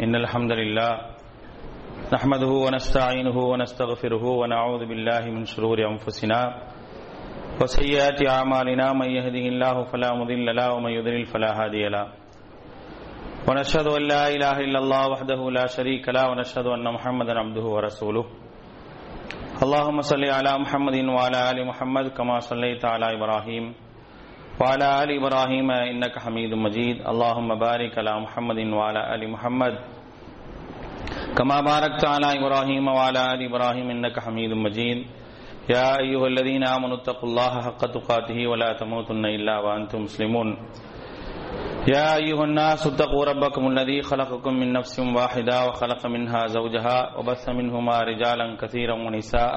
إن الحمد لله نحمده ونستعينه ونستغفره ونعوذ بالله من شرور أنفسنا وسيئات أعمالنا من يهده الله فلا مضل له ومن يضلل فلا هادي له. ونشهد أن لا إله إلا الله وحده لا شريك له ونشهد أن محمدا عبده ورسوله. اللهم صل على محمد وعلى آل محمد كما صليت على إبراهيم. وعلى آل إبراهيم إنك حميد مجيد. اللهم بارك على محمد وعلى آل محمد. كما باركت على إبراهيم وعلى آل إبراهيم إنك حميد مجيد. يا أيها الذين آمنوا اتقوا الله حق تقاته ولا تموتن إلا وأنتم مسلمون. يا أيها الناس اتقوا ربكم الذي خلقكم من نفس واحدة وخلق منها زوجها وبث منهما رجالا كثيرا ونساء.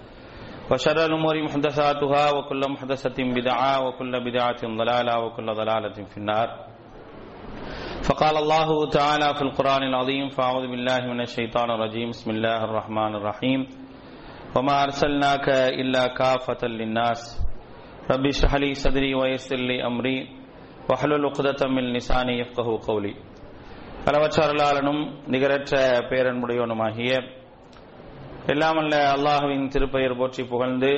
وشر الأمور محدثاتها وكل محدثة بدعة وكل بدعة ضلالة وكل ضلالة في النار فقال الله تعالى في القرآن العظيم فأعوذ بالله من الشيطان الرجيم بسم الله الرحمن الرحيم وما أرسلناك إلا كافة للناس ربي اشرح لي صدري ويسر لي أمري واحلل عقدة من لساني يفقه قولي அளவற்றாளனும் நிகரற்ற பேரன்புடையவனுமாகிய எல்லாமல்ல அல்லாஹுவின் திருப்பெயர் போற்றி புகழ்ந்து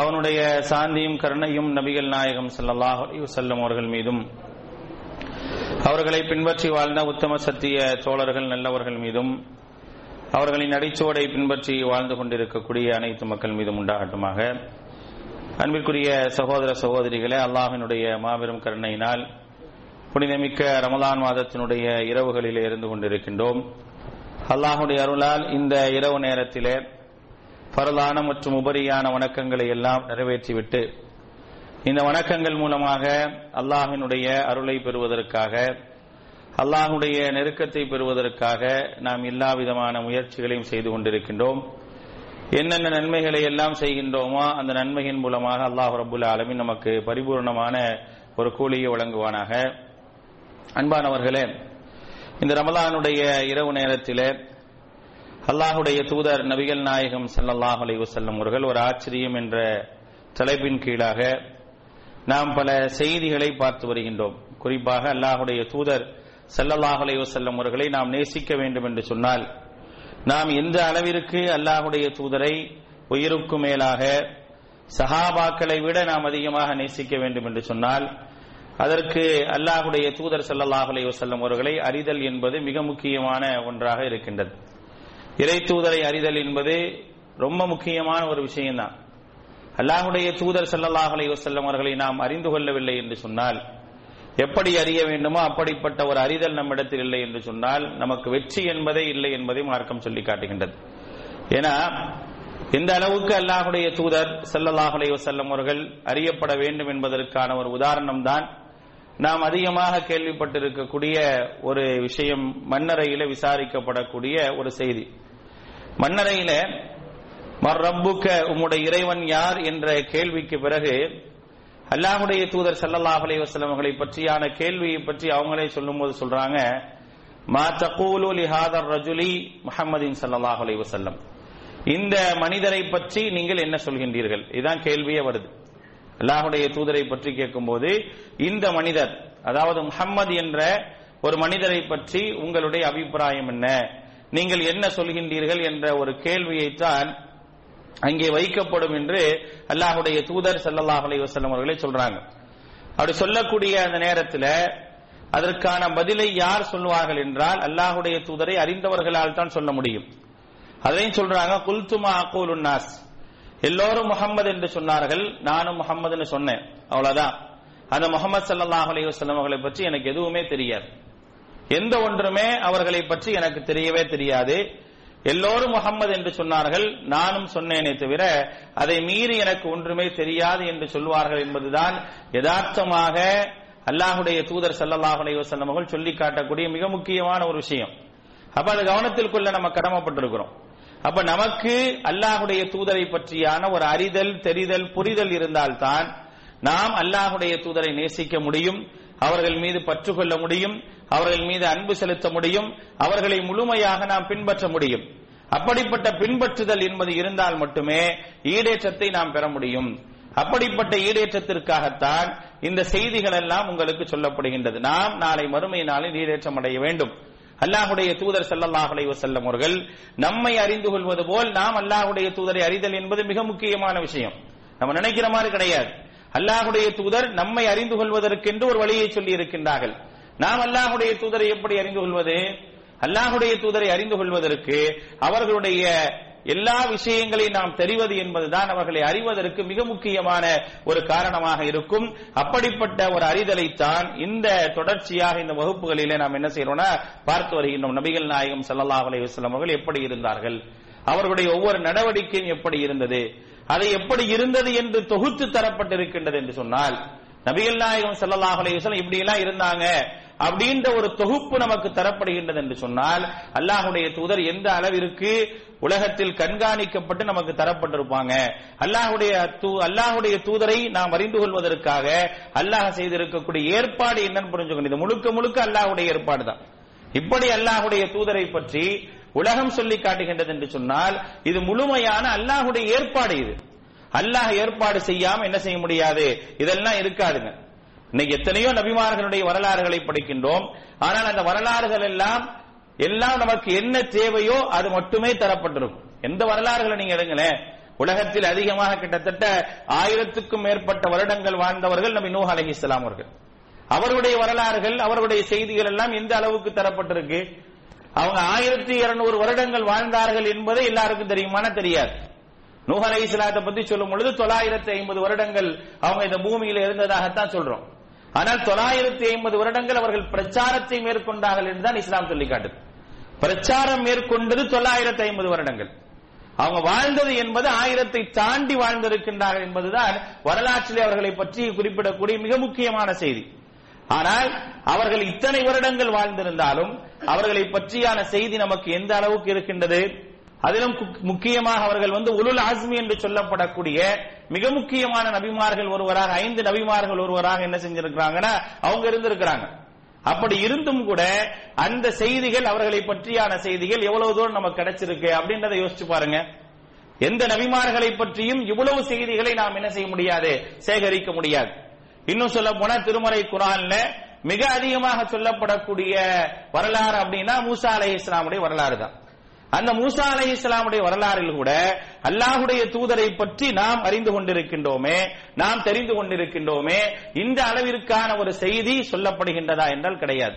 அவனுடைய சாந்தியும் கருணையும் நபிகள் நாயகம் ஸல்லல்லாஹு செல்லும் அவர்கள் மீதும் அவர்களை பின்பற்றி வாழ்ந்த உத்தம சத்திய தோழர்கள் நல்லவர்கள் மீதும் அவர்களின் அடிச்சுவடை பின்பற்றி வாழ்ந்து கொண்டிருக்கக்கூடிய அனைத்து மக்கள் மீதும் உண்டாகட்டுமாக. அன்பிற்குரிய சகோதர சகோதரிகளே அல்லாஹினுடைய மாபெரும் கருணையினால் புனிதமிக்க ரமலான் மாதத்தினுடைய இரவுகளிலே இருந்து கொண்டிருக்கின்றோம். அல்லாஹுடைய அருளால் இந்த இரவு நேரத்திலே பரலான மற்றும் உபரியான வணக்கங்களை எல்லாம் நிறைவேற்றிவிட்டு இந்த வணக்கங்கள் மூலமாக அல்லாஹினுடைய அருளை பெறுவதற்காக அல்லாஹுடைய நெருக்கத்தை பெறுவதற்காக நாம் எல்லா விதமான முயற்சிகளையும் செய்து கொண்டிருக்கின்றோம். என்னென்ன நன்மைகளை எல்லாம் செய்கின்றோமோ அந்த நன்மையின் மூலமாக அல்லாஹ் ரபுல் ஆலமின் நமக்கு பரிபூர்ணமான ஒரு கூலியை வழங்குவானாக. அன்பானவர்களே இந்த ரமலானுடைய இரவு நேரத்தில் அல்லாஹுடைய தூதர் நபிகள் நாயகம் சல்லல்லாஹ் அலை வசல்லம் அவர்கள் ஒரு ஆச்சரியம் என்ற தலைப்பின் கீழாக நாம் பல செய்திகளை பார்த்து வருகின்றோம். குறிப்பாக அல்லாஹுடைய தூதர் சல்லல்லாஹ் அலை வசல்லம் அவர்களை நாம் நேசிக்க வேண்டும் என்று சொன்னால் நாம் எந்த அளவிற்கு அல்லாஹுடைய தூதரை உயிருக்கு மேலாக சஹாபாக்களை விட நாம் அதிகமாக நேசிக்க வேண்டும் என்று சொன்னால் அதற்கு அல்லாஹுடைய தூதர் சல்லாஹ் அலை வசல்லம் அவர்களை அறிதல் என்பது மிக முக்கியமான ஒன்றாக இருக்கின்றது. இறை தூதரை அறிதல் என்பது ரொம்ப முக்கியமான ஒரு விஷயம்தான். அல்லாஹுடைய தூதர் சல்லல்லாஹ் அலை வசல்லம் அவர்களை நாம் அறிந்து கொள்ளவில்லை என்று சொன்னால் எப்படி அறிய வேண்டுமோ அப்படிப்பட்ட ஒரு அறிதல் நம்மிடத்தில் இல்லை என்று சொன்னால் நமக்கு வெற்றி என்பதே இல்லை என்பதை மார்க்கம் சொல்லி காட்டுகின்றது. ஏன்னா எந்த அளவுக்கு அல்லாஹுடைய தூதர் சல்லல்லாஹ் செல்லும் அவர்கள் அறியப்பட வேண்டும் என்பதற்கான ஒரு உதாரணம் தான் நாம் அதிகமாக கேள்விப்பட்டிருக்கக்கூடிய ஒரு விஷயம் மன்னரையில விசாரிக்கப்படக்கூடிய ஒரு செய்தி. மன்னரையில மர் ரப்புக்க உம்முடைய இறைவன் யார்? என்ற கேள்விக்கு பிறகு அல்லாஹுடைய தூதர் சல்லல்லாஹ் அலைஹி வஸல்லம் அவர்களை பற்றியான கேள்வியை பற்றி அவங்களே சொல்லும்போது சொல்றாங்க மா தகூலு லிஹாதர் ரஜுலி முஹம்மதின் சல்லல்லாஹு அலைஹி இந்த மனிதரை பற்றி நீங்கள் என்ன சொல்கின்றீர்கள்? இதுதான் கேள்வியே வருது. அல்லாஹுடைய தூதரை பற்றி கேட்கும்போது இந்த மனிதர் அதாவது முஹம்மது என்ற ஒரு மனிதரை பற்றி உங்களுடைய அபிப்பிராயம் என்ன? நீங்கள் என்ன சொல்கின்றீர்கள் என்ற ஒரு கேள்வியைத்தான் அங்கே வைக்கப்படும் என்று அல்லாஹுடைய தூதர் சல்லாஹ் அலி வசல்லம் அவர்களே சொல்றாங்க. அப்படி சொல்லக்கூடிய அந்த நேரத்தில் அதற்கான பதிலை யார் சொல்லுவார்கள் என்றால் அல்லாஹுடைய தூதரை அறிந்தவர்களால் தான் சொல்ல முடியும். அதையும் சொல்றாங்க குல்துமா அக்கூல் உன்னாஸ் எல்லோரும் முகம்மது என்று சொன்னார்கள். நானும் முகம்மதுன்னு சொன்னேன். அவ்வளவுதான். அந்த முகமது சல்லாஹ் அலி அவர்களை பற்றி எனக்கு எதுவுமே தெரியாது. எந்த ஒன்றுமே அவர்களை பற்றி எனக்கு தெரியவே தெரியாது. எல்லோரும் முகம்மது என்று சொன்னார்கள். நானும் சொன்னேனே தவிர அதை மீறி எனக்கு ஒன்றுமே தெரியாது என்று சொல்வார்கள் என்பதுதான் யதார்த்தமாக அல்லாஹுடைய தூதர் சல்லாஹ் அலைஹி அவர்கள் சொல்லி காட்டக்கூடிய மிக முக்கியமான ஒரு விஷயம். அப்ப அது கவனத்தில் கொள்ள நம்ம கடமைப்பட்டிருக்கிறோம். அப்ப நமக்கு அல்லாஹுடைய தூதரை பற்றியான ஒரு அறிதல் தெரிதல் புரிதல் இருந்தால்தான் நாம் அல்லாஹுடைய தூதரை நேசிக்க முடியும் அவர்கள் மீது பற்று கொள்ள முடியும் அவர்கள் மீது அன்பு செலுத்த முடியும் அவர்களை முழுமையாக நாம் பின்பற்ற முடியும். அப்படிப்பட்ட பின்பற்றுதல் என்பது இருந்தால் மட்டுமே ஈடேற்றத்தை நாம் பெற முடியும். அப்படிப்பட்ட ஈடேற்றத்திற்காகத்தான் இந்த செய்திகள் எல்லாம் உங்களுக்கு சொல்லப்படுகின்றது. நாம் நாளை மறுமை நாளில் ஈடேற்றம் அடைய வேண்டும். அல்லாஹுடைய தூதர் ஸல்லல்லாஹு அலைஹி அவர்கள் நம்மை அறிந்து கொள்வது போல் நாம் அல்லாஹுடைய தூதரை அறிதல் என்பது மிக முக்கியமான விஷயம். நம்ம நினைக்கிற மாதிரி கிடையாது. அல்லாஹுடைய தூதர் நம்மை அறிந்து கொள்வதற்கென்று ஒரு வழியை சொல்லி இருக்கின்றார்கள். நாம் அல்லாஹுடைய தூதரை எப்படி அறிந்து கொள்வது? அல்லாஹுடைய தூதரை அறிந்து கொள்வதற்கு அவர்களுடைய எல்லா விஷயங்களையும் நாம் தெரிவது என்பதுதான் அவர்களை அறிவதற்கு மிக முக்கியமான ஒரு காரணமாக இருக்கும். அப்படிப்பட்ட ஒரு அறிதலைத்தான் இந்த தொடர்ச்சியாக இந்த வகுப்புகளிலே நாம் என்ன செய்யறோம்னா பார்த்து வருகின்றோம். நபிகள் நாயகம் சல்லா அலைஹி அவர்கள் எப்படி இருந்தார்கள்? அவர்களுடைய ஒவ்வொரு நடவடிக்கையும் எப்படி இருந்தது? அதை எப்படி இருந்தது என்று தொகுத்து தரப்பட்டிருக்கின்றது என்று சொன்னால் நபிகள் நாயகம் செல்லல்லாஹ் அலைஹி இப்படி எல்லாம் இருந்தாங்க அப்படின்ற ஒரு தொகுப்பு நமக்கு தரப்படுகின்றது என்று சொன்னால் அல்லாஹுடைய தூதர் எந்த அளவிற்கு உலகத்தில் கண்காணிக்கப்பட்டு நமக்கு தரப்பட்டிருப்பாங்க? அல்லாஹுடைய தூ- அல்லாஹுடைய தூதரை நாம் அறிந்து கொள்வதற்காக அல்லாஹ் செய்திருக்கக்கூடிய ஏற்பாடு என்னன்னு புரிஞ்சுக்கணும். இது முழுக்க முழுக்க அல்லாஹுடைய ஏற்பாடு தான். இப்படி அல்லாஹுடைய தூதரை பற்றி உலகம் சொல்லி காட்டுகின்றது என்று சொன்னால் இது முழுமையான அல்லாஹுடைய ஏற்பாடு இது. அல்லாஹ் ஏற்பாடு செய்யாம என்ன செய்ய முடியாது? இதெல்லாம் இருக்காதுங்க. இன்னைக்கு எத்தனையோ நபிமார்களுடைய வரலாறுகளை படிக்கின்றோம். ஆனால் அந்த வரலாறுகள் எல்லாம் எல்லாம் நமக்கு என்ன தேவையோ அது மட்டுமே தரப்பட்டிருக்கும். எந்த வரலாறுகளை நீங்க எடுங்களேன்? உலகத்தில் அதிகமாக கிட்டத்தட்ட ஆயிரத்துக்கும் மேற்பட்ட வருடங்கள் வாழ்ந்தவர்கள் நபி நூஹ் அலைஹிஸ்ஸலாம் அவர்கள். அவருடைய வரலாறுகள் அவருடைய செய்திகள் எல்லாம் எந்த அளவுக்கு தரப்பட்டிருக்கு? அவங்க ஆயிரத்தி இருநூறு வருடங்கள் வாழ்ந்தார்கள் என்பது எல்லாருக்கும் தெரியுமான தெரியாது. நூஹ் அலைஹிஸ்ஸலாத்தை பத்தி சொல்லும் பொழுது தொள்ளாயிரத்தி ஐம்பது வருடங்கள் அவங்க இந்த பூமியில இருந்ததாகத்தான் சொல்றோம். ஆனால் தொள்ளாயிரத்தி ஐம்பது வருடங்கள் அவர்கள் பிரச்சாரத்தை மேற்கொண்டார்கள் என்றுதான் இஸ்லாம் சொல்லி காட்டுது. பிரச்சாரம் மேற்கொண்டது தொள்ளாயிரத்தி ஐம்பது வருடங்கள். அவங்க வாழ்ந்தது என்பது ஆயிரத்தை தாண்டி வாழ்ந்திருக்கின்றார்கள் என்பதுதான் வரலாற்றிலே அவர்களை பற்றி குறிப்பிடக்கூடிய மிக முக்கியமான செய்தி. ஆனால் அவர்கள் இத்தனை வருடங்கள் வாழ்ந்திருந்தாலும் அவர்களை பற்றியான செய்தி நமக்கு எந்த அளவுக்கு இருக்கின்றது? அதிலும் முக்கியமாக அவர்கள் வந்து உலுல் ஆஸ்மி என்று சொல்லப்படக்கூடிய மிக முக்கியமான நபிமார்கள் ஒருவராக ஐந்து நபிமார்கள் ஒருவராக என்ன செஞ்சிருக்கிறாங்கன்னா அவங்க இருந்திருக்கிறாங்க. அப்படி இருந்தும் கூட அந்த செய்திகள் அவர்களை பற்றியான செய்திகள் எவ்வளவு தூரம் நமக்கு கிடைச்சிருக்கு அப்படின்றத யோசிச்சு பாருங்க. எந்த நபிமார்களை பற்றியும் இவ்வளவு செய்திகளை நாம் என்ன செய்ய முடியாது? சேகரிக்க முடியாது. இன்னும் சொல்ல போனா திருமறை குரான்ல மிக அதிகமாக சொல்லப்படக்கூடிய வரலாறு அப்படின்னா மூசா அலை இஸ்லாமுடைய வரலாறு தான். அந்த மூசா அலை இஸ்லாமுடைய வரலாறில் கூட அல்லாஹுடைய தூதரை பற்றி நாம் அறிந்து கொண்டிருக்கின்றோமே நாம் தெரிந்து கொண்டிருக்கின்றோமே இந்த அளவிற்கான ஒரு செய்தி சொல்லப்படுகின்றதா என்றால் கிடையாது.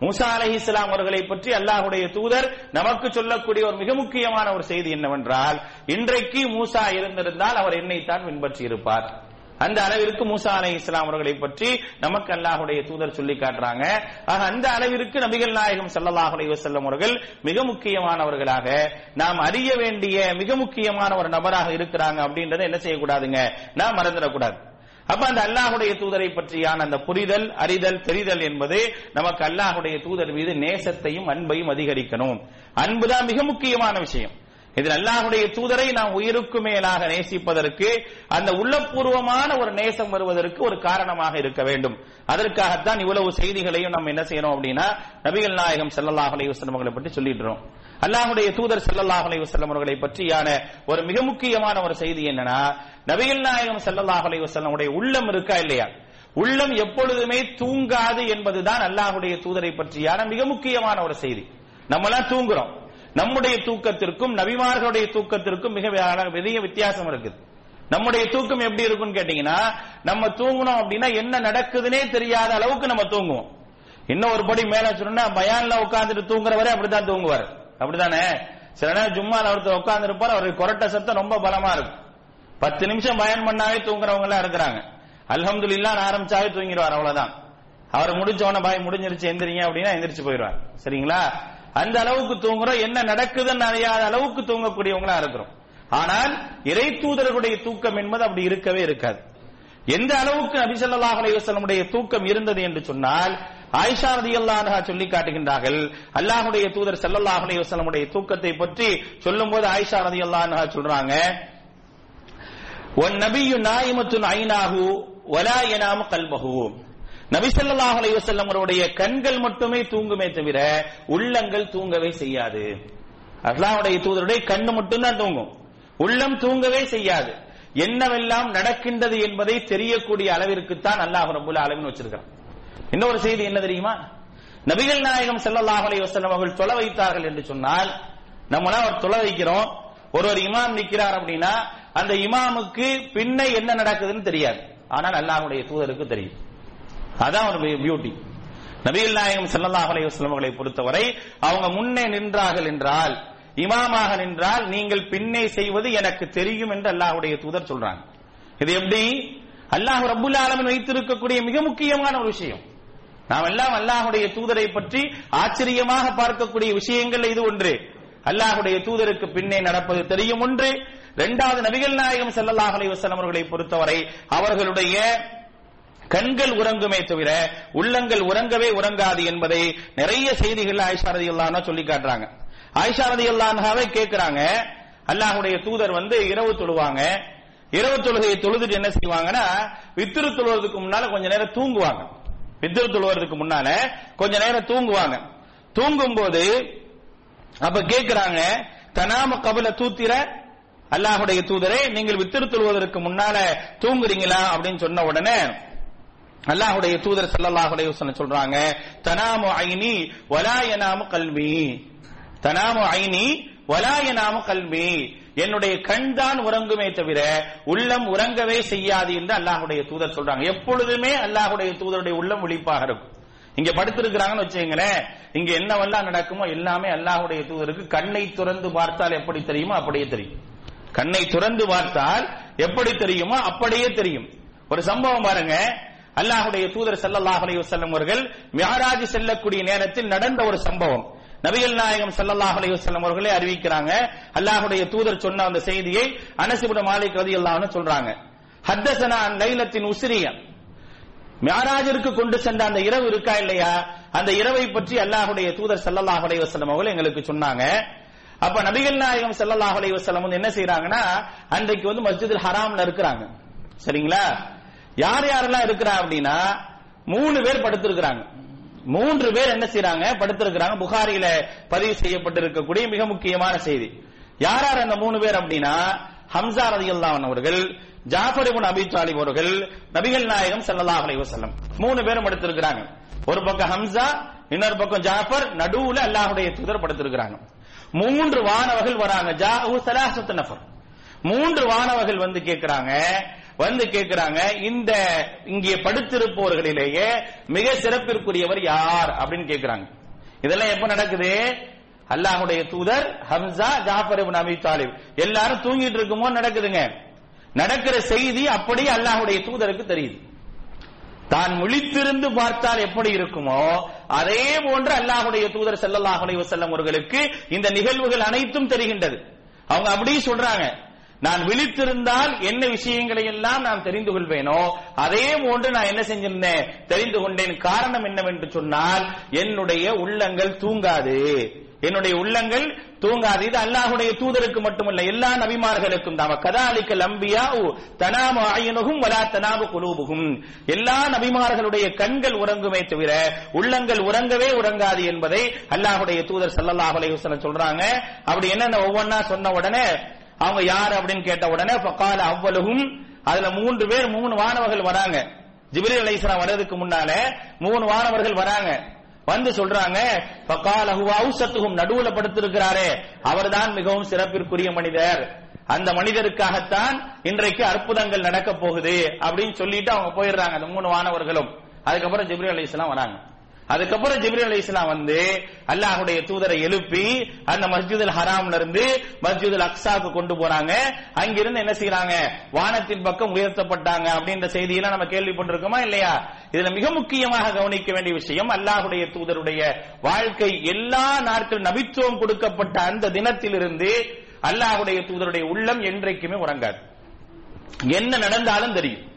மூசா அலை இஸ்லாம் அவர்களை பற்றி அல்லாஹுடைய தூதர் நமக்கு சொல்லக்கூடிய ஒரு மிக முக்கியமான ஒரு செய்தி என்னவென்றால் இன்றைக்கு மூசா இருந்திருந்தால் அவர் என்னைத்தான் பின்பற்றி இருப்பார் அந்த அளவிற்கு மூசா அலை இஸ்லாம் அவர்களை பற்றி நமக்கு அல்லாஹுடைய தூதர் சொல்லி காட்டுறாங்க. ஆக அந்த அளவிற்கு நபிகள் நாயகம் ஸல்லல்லாஹு செல்லும் அவர்கள் மிக முக்கியமானவர்களாக நாம் அறிய வேண்டிய மிக முக்கியமான ஒரு நபராக இருக்கிறாங்க அப்படின்றத என்ன செய்யக்கூடாதுங்க? நாம் மறந்துடக்கூடாது. அப்ப அந்த அல்லாஹுடைய தூதரை பற்றியான அந்த புரிதல் அறிதல் தெரிதல் என்பது நமக்கு அல்லாஹுடைய தூதர் மீது நேசத்தையும் அன்பையும் அதிகரிக்கணும். அன்புதான் மிக முக்கியமான விஷயம். இதில் அல்லாஹுடைய தூதரை நாம் உயிருக்கு மேலாக நேசிப்பதற்கு அந்த உள்ளபூர்வமான ஒரு நேசம் வருவதற்கு ஒரு காரணமாக இருக்க வேண்டும். அதற்காகத்தான் இவ்வளவு செய்திகளையும் நம்ம என்ன செய்யணும் அப்படின்னா நபிகள் நாயகம் ஸல்லல்லாஹு அலைஹி அவர்களை பற்றி சொல்லிடுறோம். அல்லாஹுடைய தூதர் ஸல்லல்லாஹு அலைஹி அவர்களை பற்றியான ஒரு மிக முக்கியமான ஒரு செய்தி என்னன்னா நபிகள் நாயகம் ஸல்லல்லாஹு அலைஹி உடைய உள்ளம் இருக்கா இல்லையா? உள்ளம் எப்பொழுதுமே தூங்காது என்பதுதான் அல்லாஹுடைய தூதரை பற்றியான மிக முக்கியமான ஒரு செய்தி. நம்மலாம் தூங்குறோம். நம்முடைய தூக்கத்திற்கும் நபிமார்களுடைய தூக்கத்திற்கும் மிக பெரிய வித்தியாசம் இருக்குது. நம்முடைய தூக்கம் எப்படி இருக்கும்னு கேட்டீங்கன்னா நம்ம தூங்கணும் அப்படின்னா என்ன நடக்குதுன்னே தெரியாத அளவுக்கு நம்ம தூங்குவோம். இன்னும் ஒரு படி மேல சொன்னா பயான்ல உட்கார்ந்துட்டு தூங்குறவரே அப்படித்தான் தூங்குவார். அப்படிதானே சில நேரம் ஜும்மால ஒருத்தர் உட்கார்ந்து இருப்பார் அவருக்கு கொரட்ட சத்தம் ரொம்ப பலமா இருக்கும். பத்து நிமிஷம் பயன் பண்ணாவே தூங்குறவங்க எல்லாம் இருக்கிறாங்க. அல்ஹம்துலில்லாஹ் ஆரம்பிச்சாவே தூங்கிடுவார் அவ்வளவுதான். அவர் முடிச்ச உடனே பாய் முடிஞ்சிருச்சு எந்திரிங்க அப்படின்னா எந்திரிச்சு போயிடுவார். சரிங்களா? அந்த அளவுக்கு தூங்குறோம் என்ன நடக்குதுன்னு அறியாத அளவுக்கு தூங்கக்கூடியவங்களா இருக்கிறோம். ஆனால் இறை தூதர்களுடைய தூக்கம் என்பது அப்படி இருக்கவே இருக்காது. எந்த அளவுக்கு நபிசல்லாஹ் ஸல்லல்லாஹு தூக்கம் இருந்தது என்று சொன்னால் ஆயிஷா ரதியல்லாஹா சொல்லி காட்டுகின்றார்கள் அல்லாஹுடைய தூதர் செல்லல்லாஹ் அலைஹி தூக்கத்தை பற்றி சொல்லும் போது ஆயிஷா ரதியல்லாஹா சொல்றாங்க ஒன் நபியு நாயிமத்துன் ஐநாகு வலா எனாம கல்பகுவோம் நபி ஸல்லல்லாஹு அவருடைய கண்கள் மட்டுமே தூங்குமே தவிர உள்ளங்கள் தூங்கவே செய்யாது. அல்லாஹ்வுடைய தூதருடைய கண்ணு மட்டும்தான் தூங்கும். உள்ளம் தூங்கவே செய்யாது. என்னவெல்லாம் நடக்கின்றது என்பதை தெரியக்கூடிய அளவிற்கு தான் அல்லாஹ் ரபுல் அளவின் வச்சிருக்கிறான். இன்னொரு செய்தி என்ன தெரியுமா? நபிகள் நாயகம் செல்லல்லாஹ் அலைஹி அவர்கள் தொலை வைத்தார்கள் என்று சொன்னால் நம்மளா அவர் தொலை வைக்கிறோம். ஒருவர் இமாம் நிற்கிறார் அப்படின்னா அந்த இமாமுக்கு பின்ன என்ன நடக்குதுன்னு தெரியாது. ஆனால் அல்லாஹுடைய தூதருக்கு தெரியும். அதான் ஒரு பியூட்டி நபிகள் நாயகம் செல்லல்லாஹ் அலைஹி வஸல்லம் பொறுத்தவரை அவங்க முன்னே நின்றார்கள் என்றால் இமாமாக நின்றால் நீங்கள் பின்னே செய்வது எனக்கு தெரியும் என்று அல்லாஹுடைய தூதர் சொல்றாங்க. இது எப்படி? அல்லாஹ் ரபுல் ஆலமின் வைத்திருக்கக்கூடிய மிக முக்கியமான ஒரு விஷயம். நாம் எல்லாம் அல்லாஹுடைய தூதரை பற்றி ஆச்சரியமாக பார்க்கக்கூடிய விஷயங்கள் இது ஒன்று. அல்லாஹுடைய தூதருக்கு பின்னே நடப்பது தெரியும் ஒன்று. இரண்டாவது நபிகள் நாயகம் செல்லல்லாஹ் அலைஹி வஸல்லம் அவர்களை பொறுத்தவரை அவர்களுடைய கண்கள் உறங்குமே தவிர உள்ளங்கள் உறங்கவே உறங்காது என்பதை நிறைய செய்திகள் ஆயிஷா அல்லானா சொல்லி காட்டுறாங்க. ஆயிஷா ரதியல்லாஹாவை கேட்கிறாங்க. அல்லாஹுடைய தூதர் வந்து இரவு தொழுவாங்க. இரவு தொழுகையை தொழுதுட்டு என்ன செய்வாங்கன்னா வித்திரு தொழுவதற்கு முன்னால கொஞ்ச நேரம் தூங்குவாங்க. வித்திரு தொழுவதற்கு முன்னால கொஞ்ச நேரம் தூங்குவாங்க. தூங்கும் போது அப்ப கேக்குறாங்க தனாம கபல தூத்திர? அல்லாஹுடைய தூதரே நீங்கள் வித்திரு தொழுவதற்கு முன்னால தூங்குறீங்களா? அப்படின்னு சொன்ன உடனே அல்லாஹுடைய தூதர் ஸல்லல்லாஹு அலைஹி சொல்றாங்க தனாமு ஐனி வலாயனாமு கல்வி தனாமு ஐனி வலாயனாமு கல்வி என்னுடைய கண் தான் உறங்குமே தவிர உள்ளம் உறங்கவே செய்யாது என்று அல்லாஹுடைய தூதர் சொல்றாங்க. எப்பொழுதுமே அல்லாஹுடைய தூதருடைய உள்ளம் விழிப்பாக இருக்கும். இங்க படுத்திருக்கிறாங்கன்னு வச்சுங்களேன் இங்க என்னவெல்லாம் நடக்குமோ எல்லாமே அல்லாஹுடைய தூதருக்கு கண்ணை துறந்து பார்த்தால் எப்படி தெரியுமோ அப்படியே தெரியும். கண்ணை துறந்து பார்த்தால் எப்படி தெரியுமோ அப்படியே தெரியும். ஒரு சம்பவம் பாருங்க அல்லாஹுடைய தூதர் சல்லாஹ் அலையுசல்லம் அவர்கள் மியராஜ் செல்லக்கூடிய நேரத்தில் நடந்த ஒரு சம்பவம். நபிகள் நாயகம் சல்லாஹ் அலையுசல்லம் அவர்களே அறிவிக்கிறாங்க. அல்லாஹுடைய தூதர் சொன்ன அந்த செய்தியை அனசிபுட இப்னு மாலிக் ரலியல்லாஹு சொல்றாங்க. ஹத்தஸனா லைலத்தின் உசிரியன் மியாராஜிற்கு கொண்டு சென்ற அந்த இரவு இருக்கா இல்லையா? அந்த இரவை பற்றி அல்லாஹுடைய தூதர் சல்லாஹ் அலைஹி அவர்கள் எங்களுக்கு சொன்னாங்க. அப்ப நபிகள் நாயகம் சல்லாஹ் அலைஹி வந்து என்ன செய்யறாங்கன்னா அன்றைக்கு வந்து மஸ்ஜிதில் ஹராம்ல இருக்கிறாங்க. சரிங்களா? யார் யாரெல்லாம் இருக்கிறா அப்படின்னா மூணு பேர் படுத்திருக்கிறாங்க. மூன்று பேர் என்ன செய்யறாங்க படுத்திருக்கிறாங்க. புகாரியில பதிவு செய்யப்பட்டிருக்கக்கூடிய மிக முக்கியமான செய்தி. யார் யார் அந்த மூணு பேர் அப்படின்னா? ஹம்சா ரதியல்லாஹு அவர்கள் ஜாஃபர் இபுன் அபி தாலிப் அவர்கள் நபிகள் நாயகம் சல்லா அலைஹி வஸல்லம். மூணு பேரும் படுத்திருக்கிறாங்க. ஒரு பக்கம் ஹம்சா இன்னொரு பக்கம் ஜாஃபர் நடுவுல அல்லாஹுடைய தூதர் படுத்திருக்கிறாங்க. மூன்று வானவர்கள் வராங்க. ஜாஹு சலாசத்து நஃபர். மூன்று வானவர்கள் வந்து கேட்கிறாங்க வந்து கேட்கிறாங்க இந்த இங்கே படுத்திருப்பவர்களிலேயே மிக சிறப்பிற்குரியவர் யார்? அப்படின்னு கேட்கிறாங்க இதெல்லாம் எப்ப நடக்குது? அல்லாஹுடைய தூதர் ஹம்சா ஜாஃபர் அபி தாலிப். எல்லாரும் தூங்கிட்டு இருக்குமோ நடக்குதுங்க. நடக்கிற செய்தி அப்படியே அல்லாஹுடைய தூதருக்கு தெரியுது. தான் முழித்திருந்து பார்த்தால் எப்படி இருக்குமோ அதே போன்று அல்லாஹுடைய தூதர் செல்லல்லாஹுடைய செல்லம் அவர்களுக்கு இந்த நிகழ்வுகள் அனைத்தும் தெரிகின்றது. அவங்க அப்படியே சொல்றாங்க. நான் விழித்திருந்தால் என்ன விஷயங்களை எல்லாம் நான் தெரிந்து கொள்வேனோ அதே போன்று நான் என்ன செஞ்சிருந்தேன்? தெரிந்து கொண்டேன். காரணம் என்னவென்று சொன்னால் என்னுடைய உள்ளங்கள் தூங்காது. என்னுடைய உள்ளங்கள் தூங்காது. இது அல்லாஹுடைய தூதருக்கு மட்டுமல்ல எல்லா நபிமார்களுக்கும் தான். கதாலிக்க லம்பியா தனாம ஆயினுகும் வலா தனாம குலூபுகும். எல்லா நபிமார்களுடைய கண்கள் உறங்குமே தவிர உள்ளங்கள் உறங்கவே உறங்காது என்பதை அல்லாஹுடைய தூதர் ஸல்லல்லாஹு அலைஹி சொல்றாங்க. அப்படி என்னென்ன ஒவ்வொன்னா சொன்ன உடனே அவங்க யார் அப்படின்னு கேட்ட உடனே பக்கால அவ்வளவும் அதுல மூன்று பேர் மூணு வானவர்கள் வராங்க. ஜிப்ரீல் அலைஹிஸ்ஸலாம் வர்றதுக்கு முன்னால மூணு வானவர்கள் வராங்க. வந்து சொல்றாங்க ஃபகாலஹு அவுசத்துஹும். நடுவுல படுத்திருக்கிறாரே. அவர்தான் மிகவும் சிறப்பிற்குரிய மனிதர். அந்த மனிதருக்காகத்தான் இன்றைக்கு அற்புதங்கள் நடக்க போகுது அப்படின்னு சொல்லிட்டு அவங்க போயிடுறாங்க அந்த மூணு வானவர்களும் அதுக்கப்புறம் ஜிப்ரீல் அலைஹிஸ்ஸலாம் வராங்க. அதுக்கப்புறம் ஜிப்ரீல் அலைஹிஸ்ஸலாம் வந்து அல்லாஹுடைய தூதரை எழுப்பி அந்த மஸ்ஜிதுல் ஹராம்ல இருந்து மஸ்ஜிதுல் அக்ஸாக்கு கொண்டு போறாங்க. அங்கிருந்து என்ன செய்யறாங்க வானத்தின் பக்கம் உயர்த்தப்பட்டாங்க அப்படின்ற செய்தியெல்லாம் நம்ம கேள்விப்பட்டிருக்கோமா இல்லையா? இதுல மிக முக்கியமாக கவனிக்க வேண்டிய விஷயம் அல்லாஹ்வுடைய தூதருடைய வாழ்க்கை எல்லா நாட்கள் நபித்துவம் கொடுக்கப்பட்ட அந்த தினத்திலிருந்து அல்லாஹுடைய தூதருடைய உள்ளம் என்றைக்குமே உறங்காது. என்ன நடந்தாலும் தெரியும்.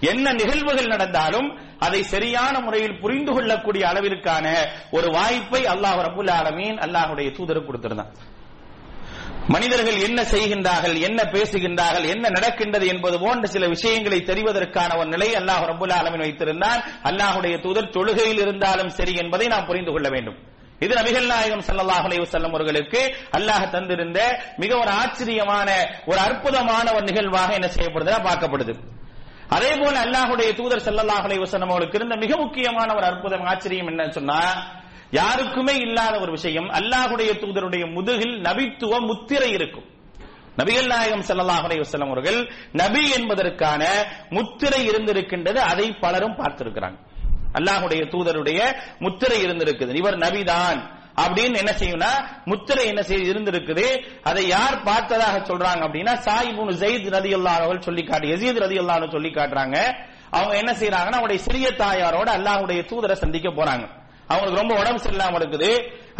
என்ன நிகழ்வுகள் நடந்தாலும் அதை சரியான முறையில் புரிந்து கொள்ளக்கூடிய அளவிற்கான ஒரு வாய்ப்பை அல்லாஹ் ரபுல் ஆலமீன் அல்லாஹுடைய தூதர் கொடுத்திருந்தான். மனிதர்கள் என்ன செய்கின்றார்கள் என்ன பேசுகின்றார்கள் என்ன நடக்கின்றது என்பது போன்ற சில விஷயங்களை தெரிவதற்கான ஒரு நிலை அல்லாஹ் ரபுல் ஆலமின் வைத்திருந்தான். அல்லாஹுடைய தூதர் தொழுகையில் இருந்தாலும் சரி என்பதை நாம் புரிந்து கொள்ள வேண்டும். இது நபிகள் நாயகம் சல்லாஹ் அலைவசல்லம் அவர்களுக்கு அல்லாஹ் தந்திருந்த மிக ஒரு ஆச்சரியமான ஒரு அற்புதமான ஒரு நிகழ்வாக என்ன செய்யப்படுதுன்னா பார்க்கப்படுது. அதே போல அல்லாஹுடைய தூதர் ஸல்லல்லாஹு அலைஹி அவளுக்கு இருந்த மிக முக்கியமான ஒரு அற்புதம் ஆச்சரியம் என்ன சொன்னா யாருக்குமே இல்லாத ஒரு விஷயம் அல்லாஹுடைய தூதருடைய முதுகில் நபித்துவ முத்திரை இருக்கும். நபிகள் நாயகம் ஸல்லல்லாஹு அலைஹி அவர்கள் நபி என்பதற்கான முத்திரை இருந்திருக்கின்றது அதை பலரும் பார்த்திருக்கிறாங்க. அல்லாஹுடைய தூதருடைய முத்திரை இருந்திருக்குது. இவர் நபிதான். அப்படின்னு என்ன செய்யும்னா முத்திரை என்ன செய்து இருந்திருக்குது. அதை யார் பார்த்ததாக சொல்றாங்க அப்படின்னா சாயிபுன் ஜெயித் ரதி அவர்கள் சொல்லி காட்டு எசீத் ரதி சொல்லி காட்டுறாங்க. அவங்க என்ன செய்யறாங்கன்னா அவருடைய சிறிய தாயாரோட அல்லாஹுடைய தூதரை சந்திக்க போறாங்க. அவங்களுக்கு ரொம்ப உடம்பு சரியில்லாம இருக்குது.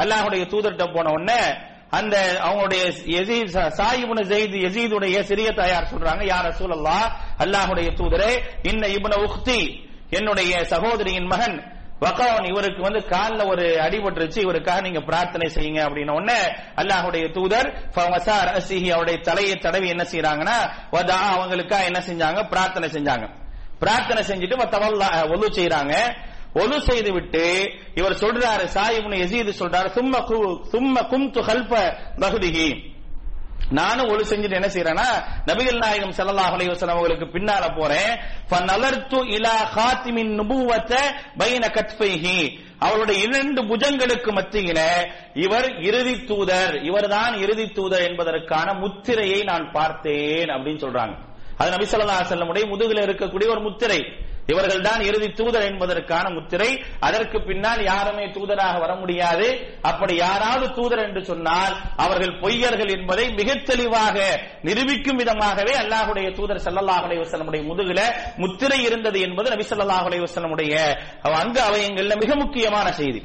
அல்லாஹுடைய தூதர்கிட்ட போன உடனே அந்த அவங்களுடைய யசீத் சாயிபுன ஜெயித் எசீதுடைய சிறிய தாயார் சொல்றாங்க யார் ரசூலல்லா அல்லாஹுடைய தூதரே இன்ன இபுன உக்தி என்னுடைய சகோதரியின் மகன் வக்காவன் இவருக்கு வந்து கால்ல ஒரு அடிபட்டுருச்சு இவருக்காக நீங்க பிரார்த்தனை செய்யுங்க அப்படின்னு உடனே அல்லாஹுடைய தூதர் அவருடைய தலையை தடவி என்ன செய்யறாங்கன்னா வதா அவங்களுக்காக என்ன செஞ்சாங்க? பிரார்த்தனை செஞ்சாங்க. பிரார்த்தனை செஞ்சுட்டு தவல்லா ஒலு செய்யறாங்க ஒலு செய்து விட்டு இவர் சொல்றாரு சாயிபுன் எசீது சொல்றாரு சும்ம கு- சும்ம கும் ஹல்ப பகுதிகி நானும் ஒழு செஞ்சுட்டு என்ன செய்யறேன்னா நபிகள் நாயகம் ஸல்லல்லாஹு அலைவசன் அவங்களுக்கு பின்னால போறேன். ஃபநலர்து இலா காத்திமின் நுபுவத்தை பைன கத்பைஹி அவருடைய இரண்டு புஜங்களுக்கு மத்தியில இவர் இறுதி தூதர். இவர்தான் இறுதி தூதர் என்பதற்கான முத்திரையை நான் பார்த்தேன் அப்படின்னு சொல்றாங்க. அது நபி ஸல்லல்லாஹு அலைஹி முதுகில் இருக்கக்கூடிய ஒரு முத்திரை. இவர்கள் தான் இறுதி தூதர் என்பதற்கான முத்திரை. அதற்கு பின்னால் யாருமே தூதராக வர முடியாது. அப்படி யாராவது தூதர் என்று சொன்னால் அவர்கள் பொய்யர்கள் என்பதை மிக தெளிவாக நிரூபிக்கும் விதமாகவே அல்லாஹுடைய தூதர் ஸல்லல்லாஹு அலைஹி முதுகில முத்திரை இருந்தது என்பது நபி ஸல்லல்லாஹு அலைஹி அங்கு அவயங்கள்ல மிக முக்கியமான செய்தி.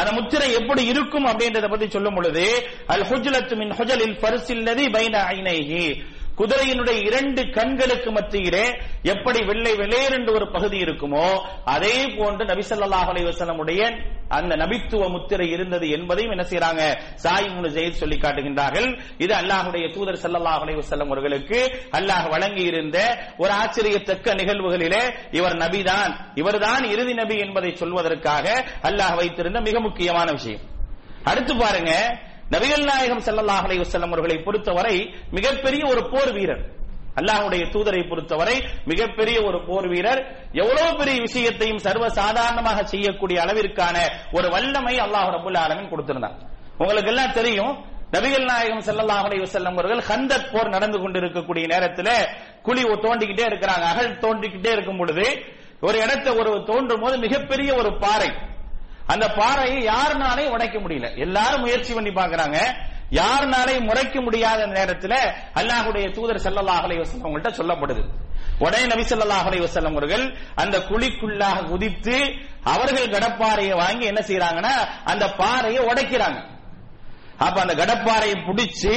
அந்த முத்திரை எப்படி இருக்கும் அப்படின்றத பத்தி சொல்லும் பொழுது அல் ஹுஜ்லத்து மின் ஹுஜலில் பரிசில்லதி பைன ஐநேகி குதிரையினுடைய இரண்டு கண்களுக்கு மத்தியிலே எப்படி வெள்ளை வெள்ளையர் என்று ஒரு பகுதி இருக்குமோ அதே போன்று நபி அலைவசனமுடைய அந்த நபித்துவ முத்திரை இருந்தது என்பதையும் என்ன செய்யறாங்க சாய் முனு ஜெயித் சொல்லி காட்டுகின்றார்கள். இது அல்லாஹுடைய தூதர் சல்லாஹ் அலைவசல்லம் அவர்களுக்கு அல்லாஹ் வழங்கி இருந்த ஒரு ஆச்சரியத்தக்க நிகழ்வுகளிலே இவர் நபிதான். இவர்தான் இறுதி நபி என்பதை சொல்வதற்காக அல்லாஹ் வைத்திருந்த மிக முக்கியமான விஷயம். அடுத்து பாருங்க நபிகள் நாயகம் செல்லல்லாஹ் அலைவசல்லம் அவர்களை பொறுத்தவரை மிகப்பெரிய ஒரு போர் வீரர். அல்லாஹுடைய தூதரை பொறுத்தவரை மிகப்பெரிய ஒரு போர் வீரர். எவ்வளவு பெரிய விஷயத்தையும் சர்வ சாதாரணமாக செய்யக்கூடிய அளவிற்கான ஒரு வல்லமை அல்லாஹ் ரபுல் ஆலமின் கொடுத்திருந்தார் உங்களுக்கு எல்லாம் தெரியும் நபிகள் நாயகம் ஸல்லல்லாஹு அலைஹி செல்லம் அவர்கள் ஹந்தத் போர் நடந்து கொண்டிருக்கக்கூடிய நேரத்தில் குழி தோண்டிக்கிட்டே இருக்கிறாங்க அகழ் தோண்டிக்கிட்டே இருக்கும் பொழுது ஒரு இடத்தை ஒரு தோன்றும் போது மிகப்பெரிய ஒரு பாறை. அந்த பாறையை யாருனாலையும் உடைக்க முடியல. எல்லாரும் முயற்சி பண்ணி பாக்குறாங்க யாருனாலையும் முறைக்க முடியாத நேரத்தில் அல்லாஹுடைய தூதர் ஸல்லல்லாஹு அலைஹி அவங்கள்ட்ட சொல்லப்படுது. உடனே நபி ஸல்லல்லாஹு அலைஹி அவர்கள் அந்த குழிக்குள்ளாக குதித்து அவர்கள் கடப்பாறையை வாங்கி என்ன செய்யறாங்கன்னா அந்த பாறையை உடைக்கிறாங்க. அப்ப அந்த கடப்பாறையை பிடிச்சு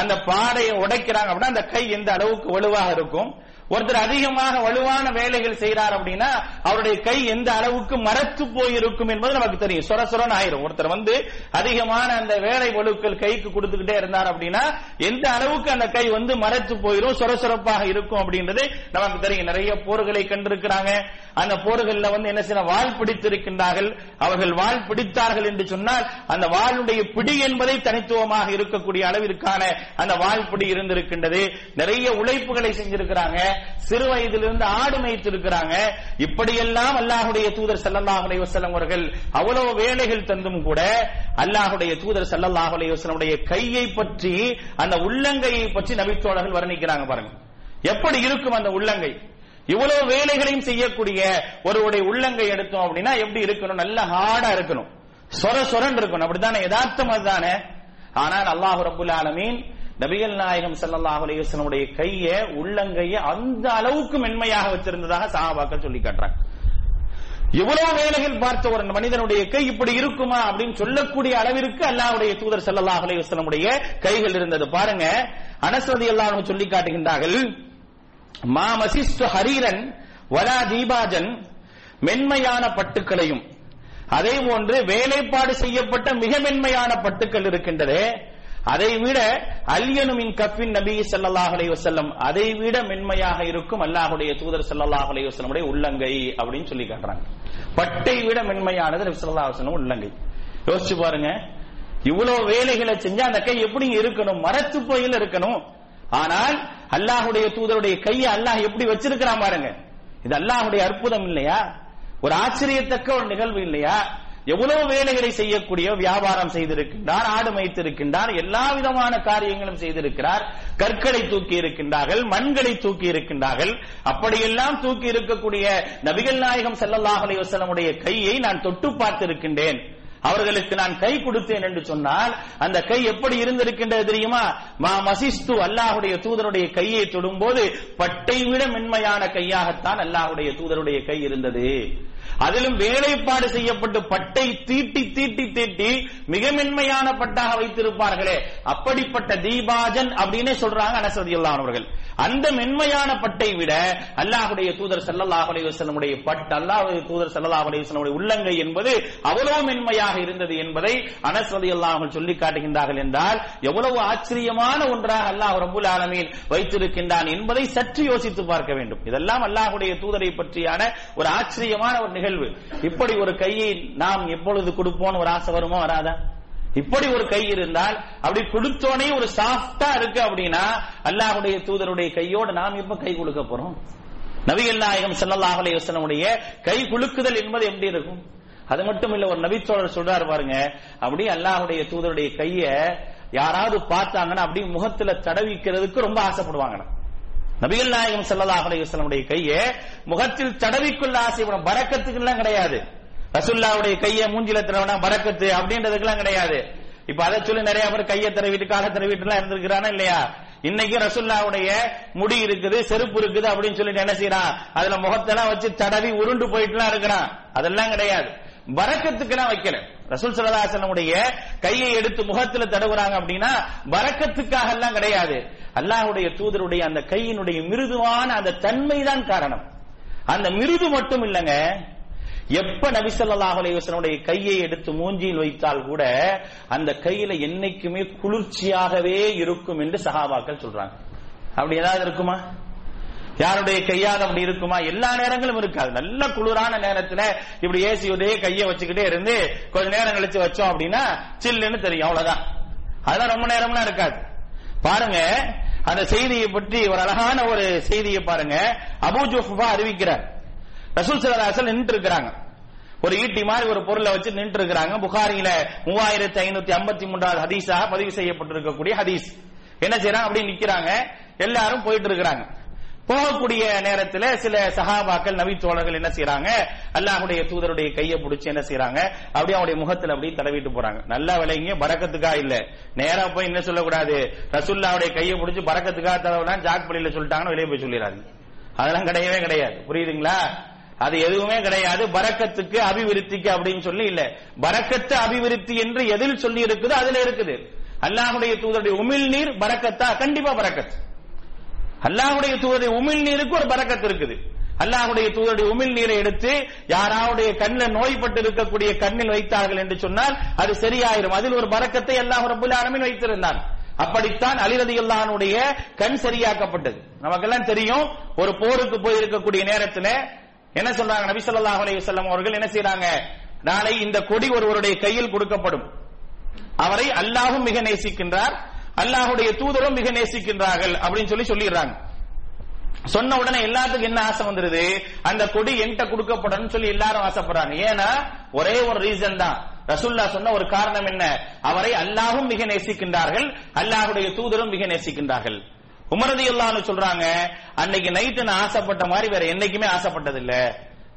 அந்த பாறையை உடைக்கிறாங்க அப்படின்னா அந்த கை எந்த அளவுக்கு வலுவாக இருக்கும்? ஒருத்தர் அதிகமாக வலுவான வேலைகள் செய்யறார் அப்படின்னா அவருடைய கை எந்த அளவுக்கு மரத்து போயிருக்கும் என்பது நமக்கு தெரியும். சொர சொரன்னு ஆயிரும். ஒருத்தர் வந்து அதிகமான அந்த வேலை வலுக்கள் கைக்கு கொடுத்துக்கிட்டே இருந்தார் அப்படின்னா எந்த அளவுக்கு அந்த கை வந்து மரத்து போயிரும் சொர சொரப்பாக இருக்கும் அப்படின்றது நமக்கு தெரியும். நிறைய போர்களை கண்டிருக்கிறாங்க. அந்த போர்கள்ல வந்து என்ன செய்ய வாள் பிடித்திருக்கின்றார்கள். அவர்கள் வாள் பிடித்தார்கள் என்று சொன்னால் அந்த வாளுடைய பிடி என்பதை தனித்துவமாக இருக்கக்கூடிய அளவிற்கான அந்த வாள் பிடி இருந்திருக்கின்றது. நிறைய உழைப்புகளை செஞ்சிருக்கிறாங்க. சிறு வயதிலிருந்து ஆடு மேய்த்திருக்கிறாங்க. இப்படியெல்லாம் அல்லாஹுடைய தூதர் ஸல்லல்லாஹு அலைஹி அவர்கள் அவ்வளவு வேலைகள் தந்தும் கூட அல்லாஹுடைய தூதர் ஸல்லல்லாஹு அலைஹி கையை பற்றி அந்த உள்ளங்கையை பற்றி நபித்தோழர்கள் வர்ணிக்கிறாங்க பாருங்க. எப்படி இருக்கும் அந்த உள்ளங்கை? இவ்வளவு வேலைகளையும் செய்யக்கூடிய ஒருவருடைய உள்ளங்கை எடுத்தோம் அப்படின்னா எப்படி இருக்கணும்? நல்ல ஹார்டா இருக்கணும். சொர சொரன் இருக்கணும். அப்படித்தானே? யதார்த்தம் அதுதானே? ஆனால் அல்லாஹு ரபுல் ஆலமீன் நபிகள் நாயகம் ஸல்லல்லாஹு அலையுடைய கைய உள்ளங்கைய அந்த அளவுக்கு மென்மையாக வச்சிருந்ததாக சஹாபாக்கள் சொல்லி காட்டுறாங்க. எவ்வளவு வேலைகள் பார்த்த ஒரு மனிதனுடைய கை இப்படி இருக்குமா அப்படின்னு சொல்லக்கூடிய அளவிற்கு அல்லாவுடைய தூதர் ஸல்லல்லாஹு அலையுடைய கைகள் இருந்தது. பாருங்க அனஸ் எல்லாரும் சொல்லி காட்டுகின்றார்கள் மா மசிஸ்து ஹரீரன் வலா தீபாஜன் மென்மையான பட்டுக்களையும் அதே போன்று வேலைப்பாடு செய்யப்பட்ட மிக மென்மையான பட்டுக்கள் இருக்கின்றது அதை விட அல்யனுமின் கப்பின் நபி ஸல்லல்லாஹு அலைவசல்லம் அதை விட மென்மையாக இருக்கும் அல்லாஹுடைய தூதர் ஸல்லல்லாஹு அலைஹி உள்ளங்கை அப்படின்னு சொல்லி காட்டுறாங்க. பட்டை விட மென்மையானது நபி ஸல்லல்லாஹு அலைஹி உள்ளங்கை. யோசிச்சு பாருங்க. இவ்வளவு வேலைகளை செஞ்சா அந்த கை எப்படி இருக்கணும்? மரத்து போயில் இருக்கணும். ஆனால் அல்லாஹுடைய தூதருடைய கையை அல்லாஹ் எப்படி வச்சிருக்கிறான் பாருங்க. இது அல்லாஹுடைய அற்புதம் இல்லையா? ஒரு ஆச்சரியத்தக்க ஒரு நிகழ்வு இல்லையா? எவ்வளவு வேலைகளை செய்யக்கூடிய வியாபாரம் செய்திருக்கின்றார் ஆடு வைத்திருக்கின்றார் எல்லா விதமான காரியங்களும் செய்திருக்கிறார் கற்களை தூக்கி இருக்கின்றார்கள் மண்களை தூக்கி இருக்கின்றார்கள். அப்படியெல்லாம் தூக்கி இருக்கக்கூடிய நபிகள் நாயகம் ஸல்லல்லாஹு அலைஹி கையை நான் தொட்டு பார்த்திருக்கின்றேன். அவர்களுக்கு நான் கை கொடுத்தேன் என்று சொன்னால் அந்த கை எப்படி இருந்திருக்கின்றது தெரியுமா? மா மசிஸ்து அல்லாஹுடைய தூதருடைய கையை தொடும்போது பட்டை விட மென்மையான கையாகத்தான் அல்லாஹுடைய தூதருடைய கை இருந்தது. அதிலும் வேலைப்பாடு செய்யப்பட்டு பட்டை தீட்டி தீட்டி தீட்டி மிக மென்மையான பட்டாக வைத்திருப்பார்களே. அப்படிப்பட்ட தீபாஜன் அப்படின்னே சொல்றாங்க அனசதியுல்லான் அவர்கள். அந்த மென்மையான பட்டை விட அல்லாஹுடைய தூதர் ஸல்லல்லாஹு அலைவசனுடைய வஸல்லமுடைய பட் அல்லாஹ்வுடைய தூதர் ஸல்லல்லாஹு அலைவசனுடைய உள்ளங்கை என்பது அவ்வளவு மென்மையாக இருந்தது என்பதை அனஸ் ரலியல்லாஹு சொல்லி காட்டுகின்றார்கள் என்றால் எவ்வளவு ஆச்சரியமான ஒன்றாக அல்லாஹ் ரபுல் ஆலமீன் வைத்திருக்கின்றான் என்பதை சற்று யோசித்து பார்க்க வேண்டும். இதெல்லாம் அல்லாஹுடைய தூதரை பற்றியான ஒரு ஆச்சரியமான ஒரு நிகழ்வு. இப்படி ஒரு கையை நாம் எப்பொழுது கொடுப்போம் ஒரு ஆசை வருமோ வராதா? இப்படி ஒரு கை இருந்தால் அப்படி கொடுத்தோனே ஒரு சாஃப்டா இருக்கு அப்படின்னா அல்லாஹுடைய தூதருடைய கையோடு நாம் எப்ப கை கொடுக்க போறோம்? நபிகள் நாயகம் ஸல்லல்லாஹு அலைஹி கை குலுக்குதல் என்பது எப்படி இருக்கும்? அது மட்டும் இல்ல ஒரு நபித்தோழர் சொல்றாரு பாருங்க அப்படி அல்லாஹுடைய தூதருடைய கைய யாராவது பார்த்தாங்கன்னா அப்படி முகத்துல தடவிக்கிறதுக்கு ரொம்ப ஆசைப்படுவாங்கண்ணா நபிகள் நாயகம் ஸல்லல்லாஹு அலையுடைய கையை முகத்தில் தடவிக்குள்ள ஆசைப்படும் பறக்கத்துக்கு எல்லாம் கிடையாது. ரசுல்லாவுடைய கையை மூஞ்சில தடவினா பரக்கத்து அப்படின்றதுக்கெல்லாம் கிடையாது. இப்ப அதை சொல்லி நிறைய பேர் கையை தடவிட்டு காலை தடவிட்டு எல்லாம் இருந்திருக்கிறானா இல்லையா? இன்னைக்கு ரசுல்லாவுடைய முடி இருக்குது செருப்பு இருக்குது அப்படின்னு சொல்லிட்டு என்ன செய்யறான் அதுல முகத்தெல்லாம் வச்சு தடவி உருண்டு போயிட்டுலாம் இருக்கிறான். அதெல்லாம் கிடையாது. பரக்கத்துக்கெல்லாம் வைக்கிறேன் ரசூல் சல்லாசனமுடைய கையை எடுத்து முகத்துல தடவுறாங்க அப்படின்னா வரக்கத்துக்காக எல்லாம் கிடையாது. அல்லாஹுடைய தூதருடைய அந்த கையினுடைய மிருதுவான அந்த தன்மை தான் காரணம். அந்த மிருது மட்டும் இல்லங்க எப்ப நபிசல்லாஹ் அலைவசனுடைய கையை எடுத்து மூஞ்சியில் வைத்தால் கூட அந்த கையில என்னைக்குமே குளிர்ச்சியாகவே இருக்கும் என்று சகாபாக்கள் சொல்றாங்க. அப்படி ஏதாவது இருக்குமா? யாருடைய கையால் அப்படி இருக்குமா? எல்லா நேரங்களும் இருக்காது. நல்ல குளிரான நேரத்துல இப்படி ஏசி கையை வச்சுக்கிட்டே இருந்து கொஞ்ச நேரம் கழிச்சு வச்சோம் அப்படின்னா சில்லுன்னு தெரியும். அவ்வளவுதான். அதெல்லாம் ரொம்ப நேரம்லாம் இருக்காது. பாருங்க அந்த செய்தியை பற்றி ஒரு அழகான ஒரு செய்தியை பாருங்க. அபூ அறிவிக்கிறார். ரசூல் சல்லாசல் நின்று இருக்கிறாங்க ஒரு ஈட்டி மாதிரி ஒரு பொருளை வச்சு நின்று இருக்கிறாங்க புகாரியில மூவாயிரத்தி ஐநூத்தி ஐம்பத்தி மூன்றாவது ஹதீஸாக பதிவு செய்யப்பட்டிருக்கக்கூடிய ஹதீஸ். என்ன செய்யறாங்க அப்படி நிக்கிறாங்க. எல்லாரும் போயிட்டு இருக்கிறாங்க. போகக்கூடிய நேரத்துல சில சஹாபாக்கள் நபி தோழர்கள் என்ன செய்யறாங்க அல்லாஹுடைய தூதருடைய கையை பிடிச்சு என்ன செய்யறாங்க அப்படியே அவனுடைய முகத்துல அப்படியே தடவிட்டு போறாங்க. நல்லா விளைங்க பறக்கத்துக்கா இல்ல. நேரா போய் என்ன சொல்லக்கூடாது. ரசுல்லாவுடைய கையை பிடிச்சு பறக்கத்துக்கா தடவை ஜாக் பள்ளியில சொல்லிட்டாங்கன்னு வெளியே போய் சொல்லிடுறாங்க அதெல்லாம் கிடையவே கிடையாது. புரியுதுங்களா? அது எதுவுமே கிடையாது. பறக்கத்துக்கு அபிவிருத்திக்கு அப்படின்னு சொல்லி இல்ல. பறக்கத்து அபிவிருத்தி என்று எதில் சொல்லி இருக்குதோ அதுல இருக்குது. அல்லாஹுடைய தூதருடைய உமிழ் நீர் பறக்கத்தா? கண்டிப்பா பறக்கத்து. அல்லாஹுடைய தூதருடைய உமிழ் நீருக்கு ஒரு பறக்கத்து இருக்குது. அல்லாஹுடைய தூதருடைய உமிழ் நீரை எடுத்து யாராவுடைய கண்ணில் நோய்பட்டு இருக்கக்கூடிய கண்ணில் வைத்தார்கள் என்று சொன்னால் அது சரியாயிரும். அதில் ஒரு பறக்கத்தை அல்லாஹ் ரபுல் வைத்திருந்தான். அப்படித்தான் அலிரதி அல்லாஹனுடைய கண் சரியாக்கப்பட்டது. நமக்கெல்லாம் தெரியும் ஒரு போருக்கு போய் இருக்கக்கூடிய நேரத்தில் என்ன சொல்றாங்க? நபி சொல்லாஹ் அலையம் அவர்கள் என்ன செய்யறாங்க நாளை இந்த கொடி ஒருவருடைய கையில் கொடுக்கப்படும். அவரை அல்லாஹும் மிக நேசிக்கின்றார். அல்லாஹுடைய தூதரும் மிக நேசிக்கின்றார்கள் அப்படின்னு சொல்லி சொல்லிடுறாங்க. சொன்ன உடனே எல்லாத்துக்கும் என்ன ஆசை வந்துருது? அந்த கொடி என்கிட்ட கொடுக்கப்படும் சொல்லி எல்லாரும் ஆசைப்படுறாங்க. ஏன்னா ஒரே ஒரு ரீசன் தான். ரசுல்லா சொன்ன ஒரு காரணம் என்ன? அவரை அல்லாஹும் மிக நேசிக்கின்றார்கள் அல்லாஹுடைய தூதரும் மிக நேசிக்கின்றார்கள். உமரதி அல்லான்னு சொல்றாங்க அன்னைக்கு நைட்டு நான் ஆசைப்பட்ட மாதிரி வேற என்னைக்குமே ஆசைப்பட்டது இல்ல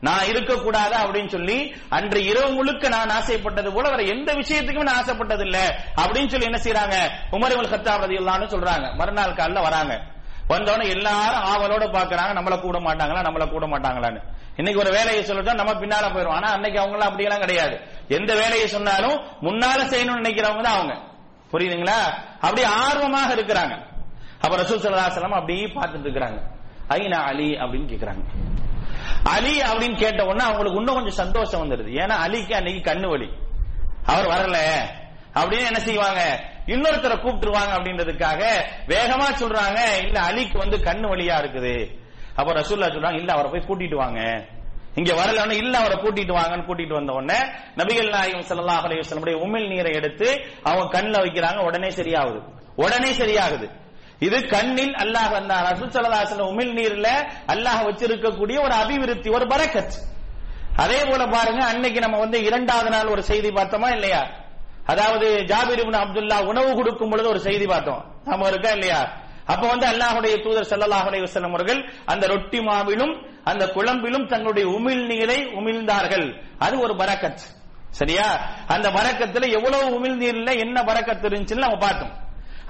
நான் இருக்கக்கூடாது அப்படின்னு சொல்லி அன்று இரவு முழுக்க நான் ஆசைப்பட்டது போல வேற எந்த விஷயத்துக்குமே நான் ஆசைப்பட்டது இல்ல அப்படின்னு சொல்லி என்ன செய்யறாங்க உமரிமல் கத்தாப் ரதி சொல்றாங்க. மறுநாள் காலில் வராங்க. வந்தவொடனே எல்லாரும் ஆவலோட பாக்குறாங்க நம்மள கூட மாட்டாங்களா? நம்மள கூட மாட்டாங்களான்னு. இன்னைக்கு ஒரு வேலையை சொல்லிட்டா நம்ம பின்னால போயிடும் ஆனா அன்னைக்கு அவங்க எல்லாம் அப்படியெல்லாம் கிடையாது. எந்த வேலையை சொன்னாலும் முன்னால செய்யணும்னு நினைக்கிறவங்க தான் அவங்க. புரியுதுங்களா? அப்படி ஆர்வமாக இருக்கிறாங்க. அப்ப ரசூல் சல்லாசலம் அப்படியே பார்த்துட்டு இருக்கிறாங்க. ஐநா அலி அப்படின்னு கேக்குறாங்க. அலி அப்படின்னு கேட்ட உடனே அவங்களுக்கு இன்னும் கொஞ்சம் சந்தோஷம் வந்துருது ஏன்னா அலிக்கு அன்னைக்கு கண்ணு வலி. அவர் வரல. அப்படின்னு என்ன செய்வாங்க? இன்னொருத்தரை கூப்பிட்டுருவாங்க அப்படின்றதுக்காக வேகமா சொல்றாங்க. இல்ல அலிக்கு வந்து கண்ணு வலியா இருக்குது. அப்ப ரசூல்லா சொல்றாங்க இல்ல அவரை போய் கூட்டிட்டு வாங்க. இங்க வரலன்னு இல்ல அவரை கூட்டிட்டு வாங்கன்னு கூட்டிட்டு வந்த உடனே நபிகள் நாயகம் ஸல்லல்லாஹு அலைஹி வஸல்லம் உமிழ் நீரை எடுத்து அவங்க கண்ணுல வைக்கிறாங்க. உடனே சரியாகுது. உடனே சரியாகுது. இது கண்ணில் அல்லாஹ் வந்தார். ரசூல் ஸல்லல்லாஹு உமிழ் நீர்ல அல்லாஹ் வச்சிருக்கக்கூடிய ஒரு அபிவிருத்தி ஒரு பரக்கத். அதே போல பாருங்க அன்னைக்கு நம்ம வந்து இரண்டாவது நாள் ஒரு செய்தி பார்த்தோமா இல்லையா? அதாவது ஜாபிர் இப்னு அப்துல்லா உணவு கொடுக்கும் பொழுது ஒரு செய்தி பார்த்தோம். நாம இருக்கா இல்லையா? அப்ப வந்து அல்லாஹுடைய தூதர் ஸல்லல்லாஹு அலைஹி அவர்கள் அந்த ரொட்டி மாவிலும் அந்த குழம்பிலும் தங்களுடைய உமிழ் நீரை உமிழ்ந்தார்கள். அது ஒரு பரக்கத். சரியா? அந்த வரக்கத்துல எவ்வளவு உமிழ் நீர்ல என்ன வரக்கத்து இருந்துச்சுன்னு நம்ம பார்த்தோம்.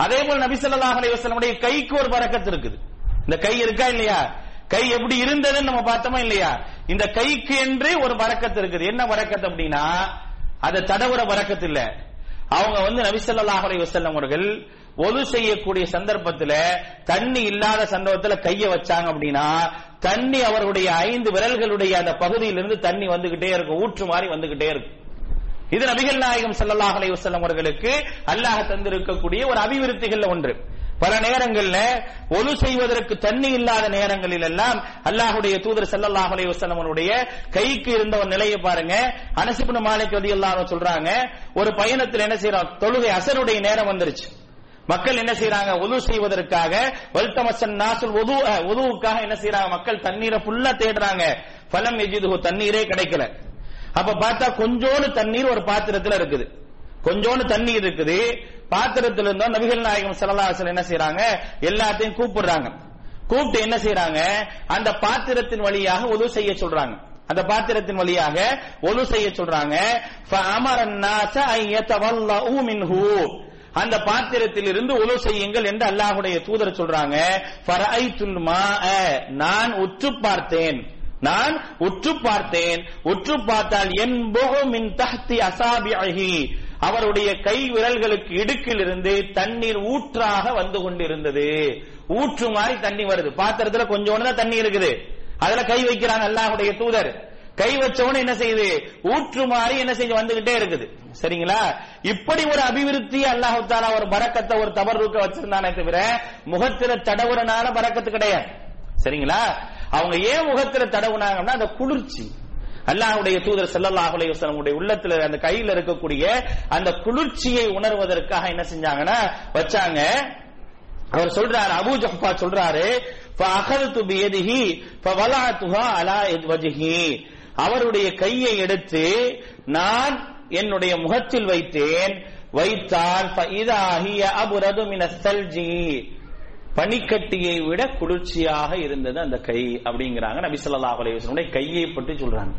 அதே போல நபிசல்லாஹ் ஸல்லல்லாஹு கைக்கு ஒரு பறக்கத்து இருக்குது. இந்த கை இருக்கா இல்லையா? கை எப்படி இருந்ததுன்னு நம்ம பார்த்தோமா இல்லையா? இந்த கைக்கு என்று ஒரு பரக்கத்து இருக்குது. என்ன பரக்கத்து அப்படின்னா அதை தடவுற பரக்கத்து இல்ல. அவங்க வந்து நபி ஸல்லல்லாஹு அவர்கள் ஒது செய்யக்கூடிய சந்தர்ப்பத்துல தண்ணி இல்லாத சந்தர்ப்பத்துல கைய வச்சாங்க அப்படின்னா தண்ணி அவர்களுடைய ஐந்து விரல்களுடைய அந்த பகுதியிலிருந்து தண்ணி வந்துகிட்டே இருக்கும். ஊற்று மாதிரி வந்துகிட்டே இருக்கும். இது நபிகள் நாயகம் ஸல்லல்லாஹு அலைவசல்லம் அவர்களுக்கு அல்லாஹ் தந்திருக்கக்கூடிய ஒரு அபிவிருத்திகள்ல ஒன்று. பல நேரங்கள்ல ஒலு செய்வதற்கு தண்ணி இல்லாத நேரங்களில் எல்லாம் அல்லாஹுடைய தூதர் ஸல்லல்லாஹு அலைவசல்லமனுடைய கைக்கு இருந்த ஒரு நிலையை பாருங்க. அனசிபுன மாலைக்கு மாலிக் எல்லாரும் சொல்றாங்க ஒரு பயணத்தில் என்ன செய்யறோம் தொழுகை அசருடைய நேரம் வந்துருச்சு. மக்கள் என்ன செய்யறாங்க உது செய்வதற்காக வல்தமசன் நாசுல் உது உதுவுக்காக என்ன செய்யறாங்க மக்கள் தண்ணீரை ஃபுல்லா தேடுறாங்க. பலம் எஜிதுகு தண்ணீரே கிடைக்கல. அப்ப பார்த்தா கொஞ்சோண்டு தண்ணீர் ஒரு பாத்திரத்துல இருக்குது. கொஞ்சோண்டு தண்ணீர் இருக்குது. பாத்திரத்துல இருந்தோம் நபிகள் நாயகம் சல்லாசன் என்ன செய்யறாங்க எல்லாத்தையும் கூப்பிடுறாங்க. கூப்பிட்டு என்ன செய்யறாங்க அந்த பாத்திரத்தின் வழியாக உதவு செய்ய சொல்றாங்க. அந்த பாத்திரத்தின் வழியாக ஒலு செய்ய சொல்றாங்க. அந்த பாத்திரத்தில் இருந்து ஒலு செய்யுங்கள் என்று அல்லாஹுடைய தூதர் சொல்றாங்க. நான் உற்று பார்த்தேன். நான் உற்று பார்த்தேன். உற்று பார்த்தால் என் மின் தஹ்தி அசாபிஹி அவருடைய கை விரல்களுக்கு இடுக்கிலிருந்து தண்ணீர் ஊற்றாக வந்து கொண்டிருந்தது. ஊற்று மாதிரி தண்ணி வருது. பாத்திரத்துல கொஞ்சோண்டு தான் தண்ணி இருக்குது. அதுல கை வைக்கிறாங்க அல்லாஹுடைய தூதர். கை வச்சவன என்ன செய்யுது? ஊற்று மாறி என்ன செஞ்சு வந்துகிட்டே இருக்குது. சரிங்களா? இப்படி ஒரு அபிவிருத்தி அல்லாஹு தாலா ஒரு பறக்கத்தை ஒரு தவறுக்க வச்சிருந்தானே தவிர முகத்தில தடவுறனால பறக்கத்து கிடையாது. சரிங்களா? அவங்க ஏன் முகத்துல தடவுனாங்கன்னா அந்த குளிர்ச்சி. அல்லாஹுடைய தூதர் ஸல்லல்லாஹு அலையுடைய உள்ளத்துல அந்த கையில இருக்கக்கூடிய அந்த குளிர்ச்சியை உணர்வதற்காக என்ன செஞ்சாங்கன்னா வச்சாங்க. அவர் சொல்றாரு அபு ஜஃபா சொல்றாரு அலா அவருடைய கையை எடுத்து நான் என்னுடைய முகத்தில் வைத்தேன். வைத்தால் பனிக்கட்டியை விட குளிர்ச்சியாக இருந்தது அந்த கை அப்படிங்கிறாங்க நபிசல்லா ஸல்லல்லாஹு கையை பற்றி சொல்றாங்க.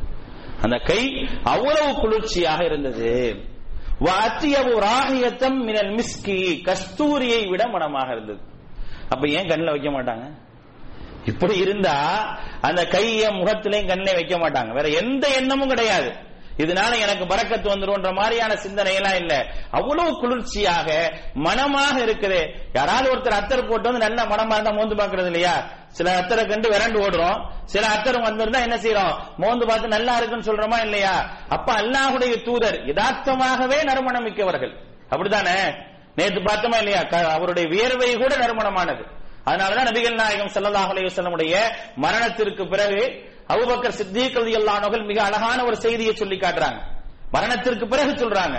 அந்த கை அவ்வளவு குளிர்ச்சியாக இருந்தது. வாத்தியவு ராகியத்தம் மினல் மிஸ்கி கஸ்தூரியை விட மனமாக இருந்தது. அப்ப ஏன் கண்ணில் வைக்க மாட்டாங்க? இப்படி இருந்தா அந்த கையை முகத்திலையும் கண்ணை வைக்க மாட்டாங்க. வேற எந்த எண்ணமும் கிடையாது. இதனால எனக்கு பறக்கத்து வந்துரும்ன்ற மாதிரியான சிந்தனை எல்லாம் இல்ல. அவ்வளவு குளிர்ச்சியாக மனமாக இருக்குது. யாராவது ஒருத்தர் அத்தர் போட்டு வந்து நல்ல மனமா இருந்தா மோந்து பாக்குறது இல்லையா? சில அத்தரை கண்டு விரண்டு ஓடுறோம். சில அத்தரும் வந்திருந்தா என்ன செய்யறோம் மோந்து பார்த்து நல்லா இருக்குன்னு சொல்றோமா இல்லையா? அப்ப அல்லாஹுடைய தூதர் யதார்த்தமாகவே நறுமணம் மிக்கவர்கள். அப்படித்தானே? நேத்து பார்த்தோமா இல்லையா? அவருடைய வியர்வை கூட நறுமணமானது. அதனாலதான் நபிகள் நாயகம் செல்லதாக செல்லமுடைய மரணத்திற்கு பிறகு அவுபக்கர் சித்திக் ரலியல்லாஹு மிக அழகான ஒரு செய்தியை சொல்லி காட்டுறாங்க. மரணத்திற்கு பிறகு சொல்றாங்க.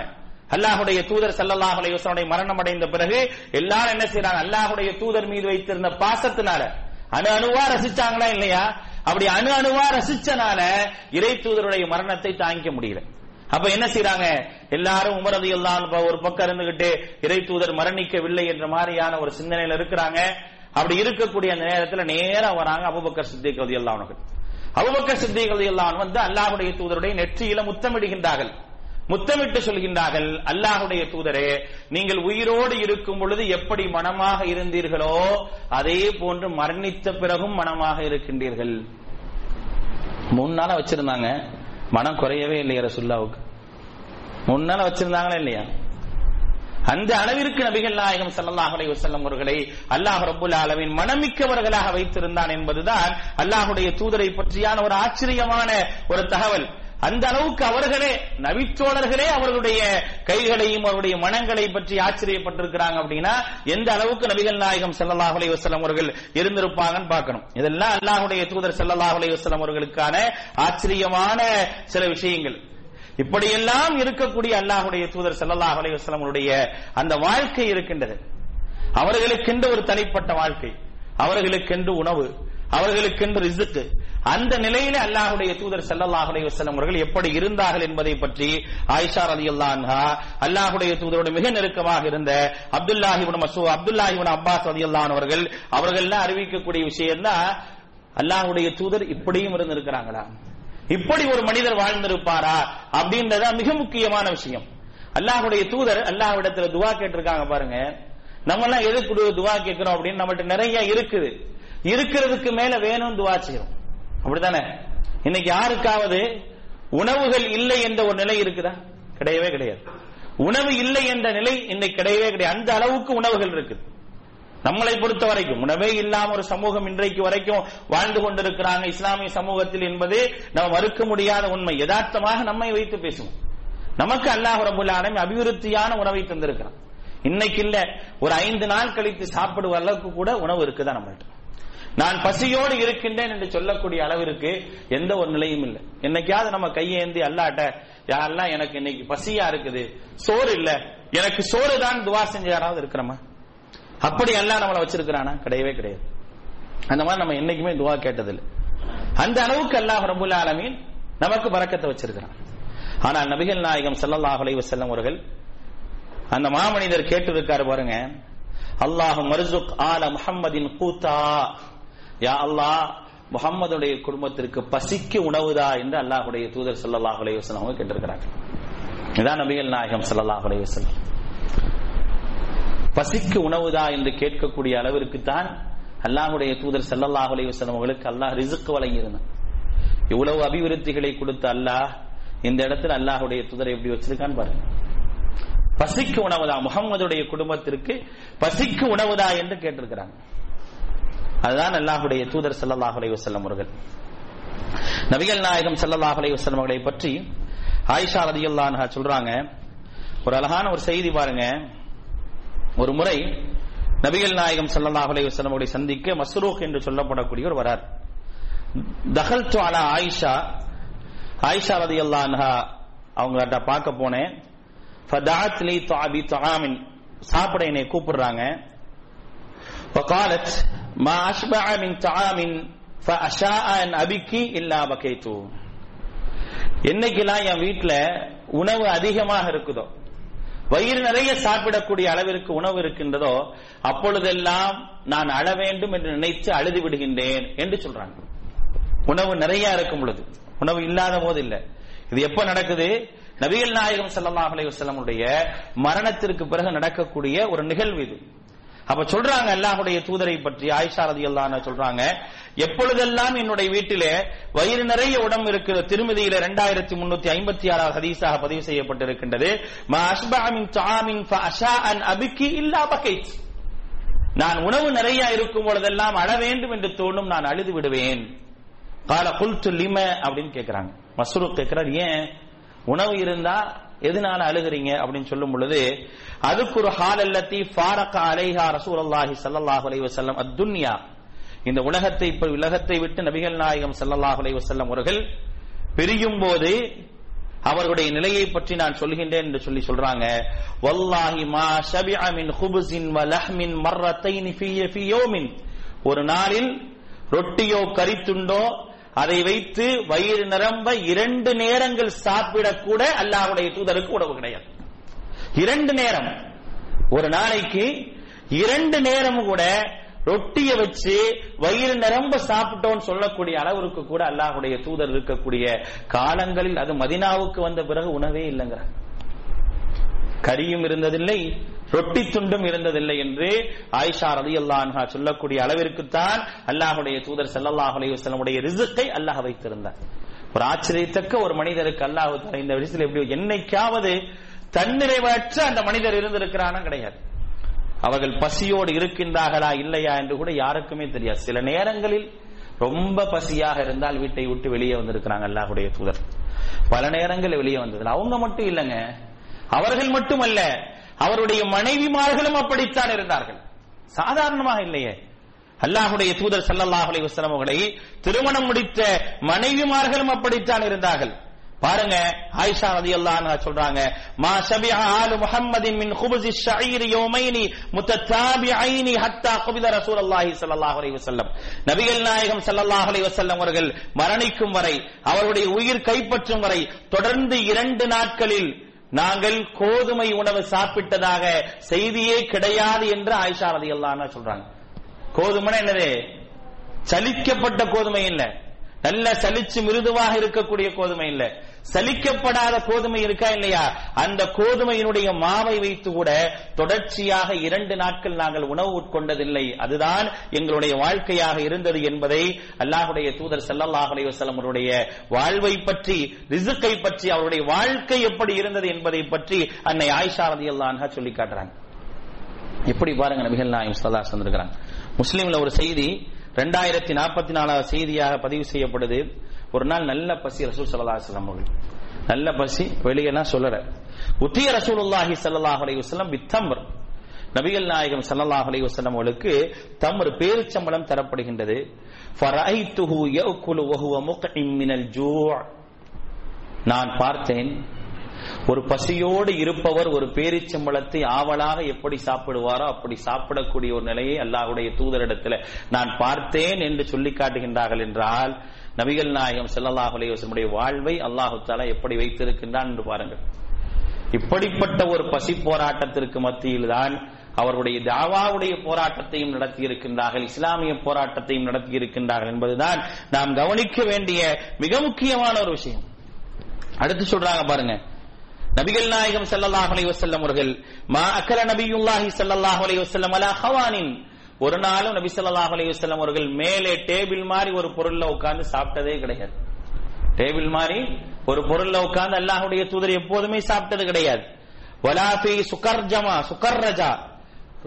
அல்லாஹுடைய தூதர் ஸல்லல்லாஹு அலைஹி மரணம் அடைந்த பிறகு எல்லாரும் என்ன செய்றாங்க? அல்லாஹுடைய தூதர் மீது வைத்திருந்த பாசத்தினால அணு அணுவா ரசிச்சாங்களா இல்லையா? அப்படி அணு அணுவா ரசிச்சனால இறை தூதருடைய மரணத்தை தாங்கிக்க முடியல. அப்ப என்ன செய்யறாங்க எல்லாரும் உமரது எல்லாம் ஒரு பக்கம் இருந்துகிட்டு இறை தூதர் மரணிக்கவில்லை என்ற மாதிரியான ஒரு சிந்தனையில இருக்கிறாங்க. அப்படி இருக்கக்கூடிய அந்த நேரத்தில் நேரம் வராங்க அபுபக்கர் சித்திக் ரலியல்லாஹு அல்லாஹனுக்கு அபுபக்கர் சித்திக் ரலியல்லாஹு அல்லாஹன் வந்து அல்லாஹ்வுடைய தூதருடைய நெற்றியில முத்தமிடுகின்றார்கள். முத்தமிட்டு சொல்கின்றார்கள் அல்லாஹுடைய தூதரே நீங்கள் உயிரோடு இருக்கும் பொழுது எப்படி மனமாக இருந்தீர்களோ அதே போன்று மரணித்த பிறகும் மனமாக இருக்கின்றீர்கள். மூணு நாளா வச்சிருந்தாங்க. மனம் குறையவே இல்லையா ரசுல்லாவுக்கு மூணு நாளா வச்சிருந்தாங்களா இல்லையா? அந்த அளவிற்கு நபிகள் நாயகம் சல்லாஹ் அலைஹி வசல்லம் அவர்களை அல்லாஹ் ரபுல் ஆலமின் மனமிக்கவர்களாக வைத்திருந்தான் என்பதுதான் அல்லாஹுடைய தூதரை பற்றியான ஒரு ஆச்சரியமான ஒரு தகவல். அந்த அளவுக்கு அவர்களே நவிச்சோழர்களே அவர்களுடைய கைகளையும் அவருடைய மனங்களை பற்றி ஆச்சரியப்பட்டிருக்கிறாங்க அப்படின்னா எந்த அளவுக்கு நபிகள் நாயகம் செல்லல்லாஹ் அலைஹி வசலம் அவர்கள் இருந்திருப்பாங்கன்னு பார்க்கணும். இதெல்லாம் அல்லாஹுடைய தூதர் செல்லல்லாஹ் அலைஹி வசலம் அவர்களுக்கான ஆச்சரியமான சில விஷயங்கள். இப்படியெல்லாம் இருக்கக்கூடிய அல்லாஹுடைய தூதர் செல்லல்லாஹ் அலைவசலமுடைய அந்த வாழ்க்கை இருக்கின்றது. அவர்களுக்கென்று ஒரு தனிப்பட்ட வாழ்க்கை அவர்களுக்கென்று உணவு அவர்களுக்கென்று ரிசுக்கு அந்த நிலையில அல்லாஹுடைய தூதர் செல்லல்லாஹ் அலைவசலம் அவர்கள் எப்படி இருந்தார்கள் என்பதை பற்றி ஆயிஷா அலி அல்லான்ஹா அல்லாஹுடைய தூதரோடு மிக நெருக்கமாக இருந்த அப்துல்லாஹிபுன் மசூ அப்துல்லாஹிபுன் அப்பாஸ் அலி அல்லான் அவர்கள் அவர்கள் அறிவிக்கக்கூடிய விஷயம் தான் அல்லாஹுடைய தூதர் இப்படியும் இருந்திருக்கிறாங்களா? இப்படி ஒரு மனிதர் வாழ்ந்திருப்பாரா அப்படின்றத மிக முக்கியமான விஷயம். அல்லாஹுடைய தூதர் அல்லாஹ்விடத்துல துவா கேட்டிருக்காங்க பாருங்க. நம்ம எல்லாம் எதுக்கு துவா கேட்கிறோம் அப்படின்னு நம்மகிட்ட நிறைய இருக்குது. இருக்கிறதுக்கு மேல வேணும் துவா செய்யறோம் அப்படித்தானே? இன்னைக்கு யாருக்காவது உணவுகள் இல்லை என்ற ஒரு நிலை இருக்குதா? கிடையவே கிடையாது. உணவு இல்லை என்ற நிலை இன்னைக்கு கிடையவே கிடையாது. அந்த அளவுக்கு உணவுகள் இருக்குது. நம்மளை பொறுத்த வரைக்கும் உணவே இல்லாம ஒரு சமூகம் இன்றைக்கு வரைக்கும் வாழ்ந்து கொண்டிருக்கிறாங்க. இஸ்லாமிய சமூகத்தில் என்பது நாம் மறுக்க முடியாத உண்மை. யதார்த்தமாக நம்மை வைத்து பேசுவோம். நமக்கு அல்லாஹ் ரபுல் அபிவிருத்தியான உணவை தந்திருக்கிறான். இன்னைக்கு இல்ல ஒரு ஐந்து நாள் கழித்து சாப்பிடுவ அளவுக்கு கூட உணவு இருக்குதா நம்மள்ட்ட? நான் பசியோடு இருக்கின்றேன் என்று சொல்லக்கூடிய அளவிற்கு எந்த ஒரு நிலையும் இல்லை. என்னைக்காவது நம்ம கையேந்தி அல்லாட்ட யாரெல்லாம் எனக்கு இன்னைக்கு பசியா இருக்குது. சோறு இல்ல. எனக்கு சோறு தான் துவா செஞ்ச யாராவது இருக்கிறோமா? அப்படி எல்லாம் நம்மளை வச்சிருக்கிறானா? கிடையவே கிடையாது. அந்த மாதிரி நம்ம என்னைக்குமே துவா கேட்டதில்லை. அந்த அளவுக்கு அல்லாஹ் ரபுல் ஆலமீன் நமக்கு பறக்கத்தை வச்சிருக்கிறான். ஆனால் நபிகள் நாயகம் ஸல்லல்லாஹு அலைஹி செல்லம் அவர்கள் அந்த மாமனிதர் கேட்டிருக்காரு பாருங்க. அல்லாஹ் மர்சுக் ஆல முஹம்மதின் கூத்தா. யா அல்லாஹ் முகம்மதுடைய குடும்பத்திற்கு பசிக்கு உணவுதா என்று அல்லாஹுடைய தூதர் ஸல்லல்லாஹு அலைஹி வஸல்லம் அவங்க கேட்டிருக்கிறாங்க. இதான் நபிகள் நாயகம் ஸல்லல்லாஹு அலைஹி வஸல்லம். பசிக்கு உணவுதா என்று கேட்கக்கூடிய அளவிற்கு தான் அல்லாஹுடைய தூதர் ஸல்லல்லாஹு அலைவசலம் அவர்களுக்கு அல்லாஹ் ரிசுக்கு வழங்கியிருந்தான். இவ்வளவு அபிவிருத்திகளை கொடுத்த அல்லாஹ் இந்த இடத்துல அல்லாஹுடைய தூதரை எப்படி வச்சிருக்கான்னு பாருங்க. பசிக்கு உணவுதா? முகமதுடைய குடும்பத்திற்கு பசிக்கு உணவுதா என்று கேட்டிருக்கிறாங்க. அதுதான் அல்லாஹுடைய தூதர் ஸல்லல்லாஹு அலைவசல்லம் அவர்கள். நபிகள் நாயகம் ஸல்லல்லாஹு அலைவசல்லம் அவர்களை பற்றி ஆயிஷா ரலியல்லாஹு சொல்றாங்க. ஒரு அழகான ஒரு செய்தி பாருங்க. ஒரு முறை நபிகள் நாயகம் சல்லாஹ் அலைவசனம் அவர்களை சந்திக்க மஸ்ரூக் என்று சொல்லப்படக்கூடியவர் வரார். தகல் அலா ஆயிஷா ஆயிஷா ரதி அல்லான்ஹா அவங்கள்ட்ட பார்க்க போனேன். ஃபதாத்லி தாபி தாமின் சாப்பிட என்னை கூப்பிடுறாங்க. வகாலத் மா அஷ்பா மின் தாமின் ஃபஅஷா அன் அபிக்கி இல்லா பகைத்து. என்னைக்கெல்லாம் என் வீட்டில் உணவு அதிகமாக இருக்குதோ வயிறு நிறைய சாப்பிடக்கூடிய அளவிற்கு உணவு இருக்கின்றதோ அப்பொழுதெல்லாம் நான் அழ வேண்டும் என்று நினைத்து அழுது விடுகின்றேன் என்று சொல்றாங்க. உணவு நிறைய இருக்கும் பொழுது. உணவு இல்லாத போது இல்லை. இது எப்ப நடக்குது? நபிகள் நாயகம் ஸல்லல்லாஹு அலைஹி மரணத்திற்கு பிறகு நடக்கக்கூடிய ஒரு நிகழ்வு இது. அப்ப சொல்றாங்க அல்லாஹுடைய தூதரை பற்றி ஆயிஷா ரதியல்லாஹு சொல்றாங்க எப்பொழுதெல்லாம் என்னுடைய வீட்டிலே வயிறு நிறைய உடம்பு இருக்கிற திருமதியில இரண்டாயிரத்தி முன்னூத்தி ஐம்பத்தி ஆறாவது ஹதீஸாக பதிவு செய்யப்பட்டிருக்கின்றது மா அஷ்பா மின் அஷா அன் அபிக்கி இல்லா நான் உணவு நிறைய இருக்கும் பொழுதெல்லாம் அழ வேண்டும் என்று தோணும் நான் அழுது விடுவேன். கால குல்து லிம அப்படின்னு கேட்கிறாங்க மஸ்ரூக் கேட்கிறார் ஏன்? உணவு இருந்தா எதனால அழுகிறீங்க அப்படின்னு சொல்லும் பொழுது அதுக்கு ஒரு ஹால் அல்லத்தி ஃபாரக அலைஹா ரசூலுல்லாஹி சல்லாஹ் அலைவ செல்லம் அத்துன்யா. இந்த உலகத்தை இப்ப உலகத்தை விட்டு நபிகள் நாயகம் சல்லாஹ் அலைவ செல்லம் அவர்கள் பிரியும் போது அவர்களுடைய நிலையை பற்றி நான் சொல்கின்றேன் என்று சொல்லி சொல்றாங்க வல்லாஹி மா ஷபிஅ மின் ஹுபுசின் வ லஹ்மின் மர்ரத்தைன் ஃபீ யௌமின். ஒரு நாளில் ரொட்டியோ கரித்துண்டோ அதை வைத்து வயிறு நிரம்ப இரண்டு நேரங்கள் சாப்பிடக்கூட அல்லாஹுடைய தூதருக்கு உணவு கிடையாது. இரண்டு நேரம். ஒரு நாளைக்கு இரண்டு நேரம் கூட ரொட்டிய வச்சு வயிறு நிரம்ப சாப்பிட்டோம்னு சொல்லக்கூடிய அளவிற்கு கூட அல்லாஹுடைய தூதர் இருக்கக்கூடிய காலங்களில் அது மதினாவுக்கு வந்த பிறகு உணவே இல்லைங்கிற கரியும் இருந்ததில்லை ரொட்டி துண்டும் இருந்ததில்லை என்று ஆயிஷா ரதி அல்லாஹா சொல்லக்கூடிய அளவிற்குத்தான் அல்லாஹுடைய தூதர் ஸல்லல்லாஹு அலையுடைய ரிசுக்கை அல்லாஹ் வைத்திருந்தார். ஒரு ஆச்சரியத்தக்க ஒரு மனிதருக்கு அல்லாஹ் இந்த விஷயத்தில் எப்படி என்னைக்காவது தன்னிறைவற்ற அந்த மனிதர் இருந்திருக்கிறானா கிடையாது. அவர்கள் பசியோடு இருக்கின்றார்களா இல்லையா என்று கூட யாருக்குமே தெரியாது. சில நேரங்களில் ரொம்ப பசியாக இருந்தால் வீட்டை விட்டு வெளியே வந்திருக்கிறாங்க அல்லாஹுடைய தூதர். பல நேரங்களில் வெளியே வந்தது அவங்க மட்டும் இல்லைங்க. அவர்கள் மட்டுமல்ல. அவருடைய மனைவிமார்களும் அப்படித்தான் இருந்தார்கள். சாதாரணமாக இல்லையே. அல்லாஹுடைய தூதர் சல்லல்லாஹு அலைஹி அவர்களை திருமணம் முடித்த மனைவிமார்களும் அப்படித்தான் இருந்தார்கள். பாருங்க ஆயிஷா ரதி அல்லாஹ் சொல்றாங்க மா ஷபிஹ ஆலு முஹம்மதின் மின் குபுஸி ஷஈர் யௌமைனி முத்ததாபிஐனி ஹத்தா குபித ரசூலுல்லாஹி ஸல்லல்லாஹு அலைஹி வஸல்லம். நபிகள் நாயகம் ஸல்லல்லாஹு அலைஹி வஸல்லம் அவர்கள் மரணிக்கும் வரை அவருடைய உயிர் கைப்பற்றும் வரை தொடர்ந்து இரண்டு நாட்களில் நாங்கள் கோதுமை உணவு சாப்பிட்டதாக செய்தியே கிடையாது என்று ஆயிஷா ரலியல்லாஹு அன்ஹா சொல்றாங்க. கோதுமை என்னது? சலிக்கப்பட்ட கோதுமை இல்ல. நல்ல சலிச்சு மிருதுவாக இருக்கக்கூடிய கோதுமை இல்லை. சலிக்கப்படாத கோதுமை இருக்கா இல்லையா? அந்த கோதுமையினுடைய மாவை வைத்து கூட தொடர்ச்சியாக இரண்டு நாட்கள் நாங்கள் உணவு உட்கொண்டதில்லை. அதுதான் எங்களுடைய வாழ்க்கையாக இருந்தது என்பதை அல்லாஹுடைய தூதர் ஸல்லல்லாஹு அலைஹி அவருடைய வாழ்வை பற்றி ரிசுக்கை பற்றி அவருடைய வாழ்க்கை எப்படி இருந்தது என்பதை பற்றி அன்னை ஆயிஷா ரதி அல்லான்ஹா சொல்லி காட்டுறாங்க. எப்படி பாருங்க நபிகள் நாயம் சல்லா சந்திருக்கிறாங்க முஸ்லீம்ல ஒரு செய்தி ரெண்டாயிரத்தி நாற்பத்தி நாலாவது செய்தியாக பதிவு செய்யப்படுது. ஒரு நாள் நல்ல பசி ரசூல் சல்லா அலுவலம் அவர்கள். நல்ல பசி வெளியெல்லாம் சொல்லற உத்திய ரசூலுல்லாஹி சல்லாஹ் அலைஹி வஸல்லம் பித்தம்பர் நபிகள் நாயகம் சல்லாஹ் அலைஹி வஸல்லம் அவர்களுக்கு தமர் பேரிச்சம்பளம் தரப்படுகின்றது. ஃபரைத்துஹு யஅகுலு வஹுவ நான் பார்த்தேன் ஒரு பசியோடு இருப்பவர் ஒரு பேரிச்சம்பளத்தை ஆவலாக எப்படி சாப்பிடுவாரோ அப்படி சாப்பிடக்கூடிய ஒரு நிலையை அல்லாஹுடைய தூதரிடத்துல நான் பார்த்தேன் என்று சொல்லி காட்டுகின்றார்கள் என்றால் நபிகள் நாயகம் ஸல்லல்லாஹு அலைஹி வாழ்வை அல்லாஹு தாலா எப்படி வைத்திருக்கின்றான் என்று பாருங்கள். இப்படிப்பட்ட ஒரு பசி போராட்டத்திற்கு மத்தியில் தான் அவருடைய தாவாவுடைய போராட்டத்தையும் நடத்தி இருக்கின்றார்கள் இஸ்லாமிய போராட்டத்தையும் நடத்தி இருக்கின்றார்கள் என்பதுதான் நாம் கவனிக்க வேண்டிய மிக முக்கியமான ஒரு விஷயம். அடுத்து சொல்றாங்க பாருங்க. நபிகள் நாயகம் ஸல்லல்லாஹு அலைஹி அவர்கள் மா அக்கல நபியுல்லாஹி ஸல்லல்லாஹு அலைஹி அலா ஹவானின் ஒரு நாளும் நபி ஸல்லல்லாஹு அவர்கள் மேலே டேபிள் மாதிரி ஒரு பொருள்ல உட்கார்ந்து சாப்பிட்டதே கிடையாது. டேபிள் மாதிரி ஒரு பொருள்ல உட்கார்ந்து அல்லாஹுடைய தூதர் எப்போதுமே சாப்பிட்டது கிடையாது. வலாஃபி சுகர்ஜமா சுகர்ரஜா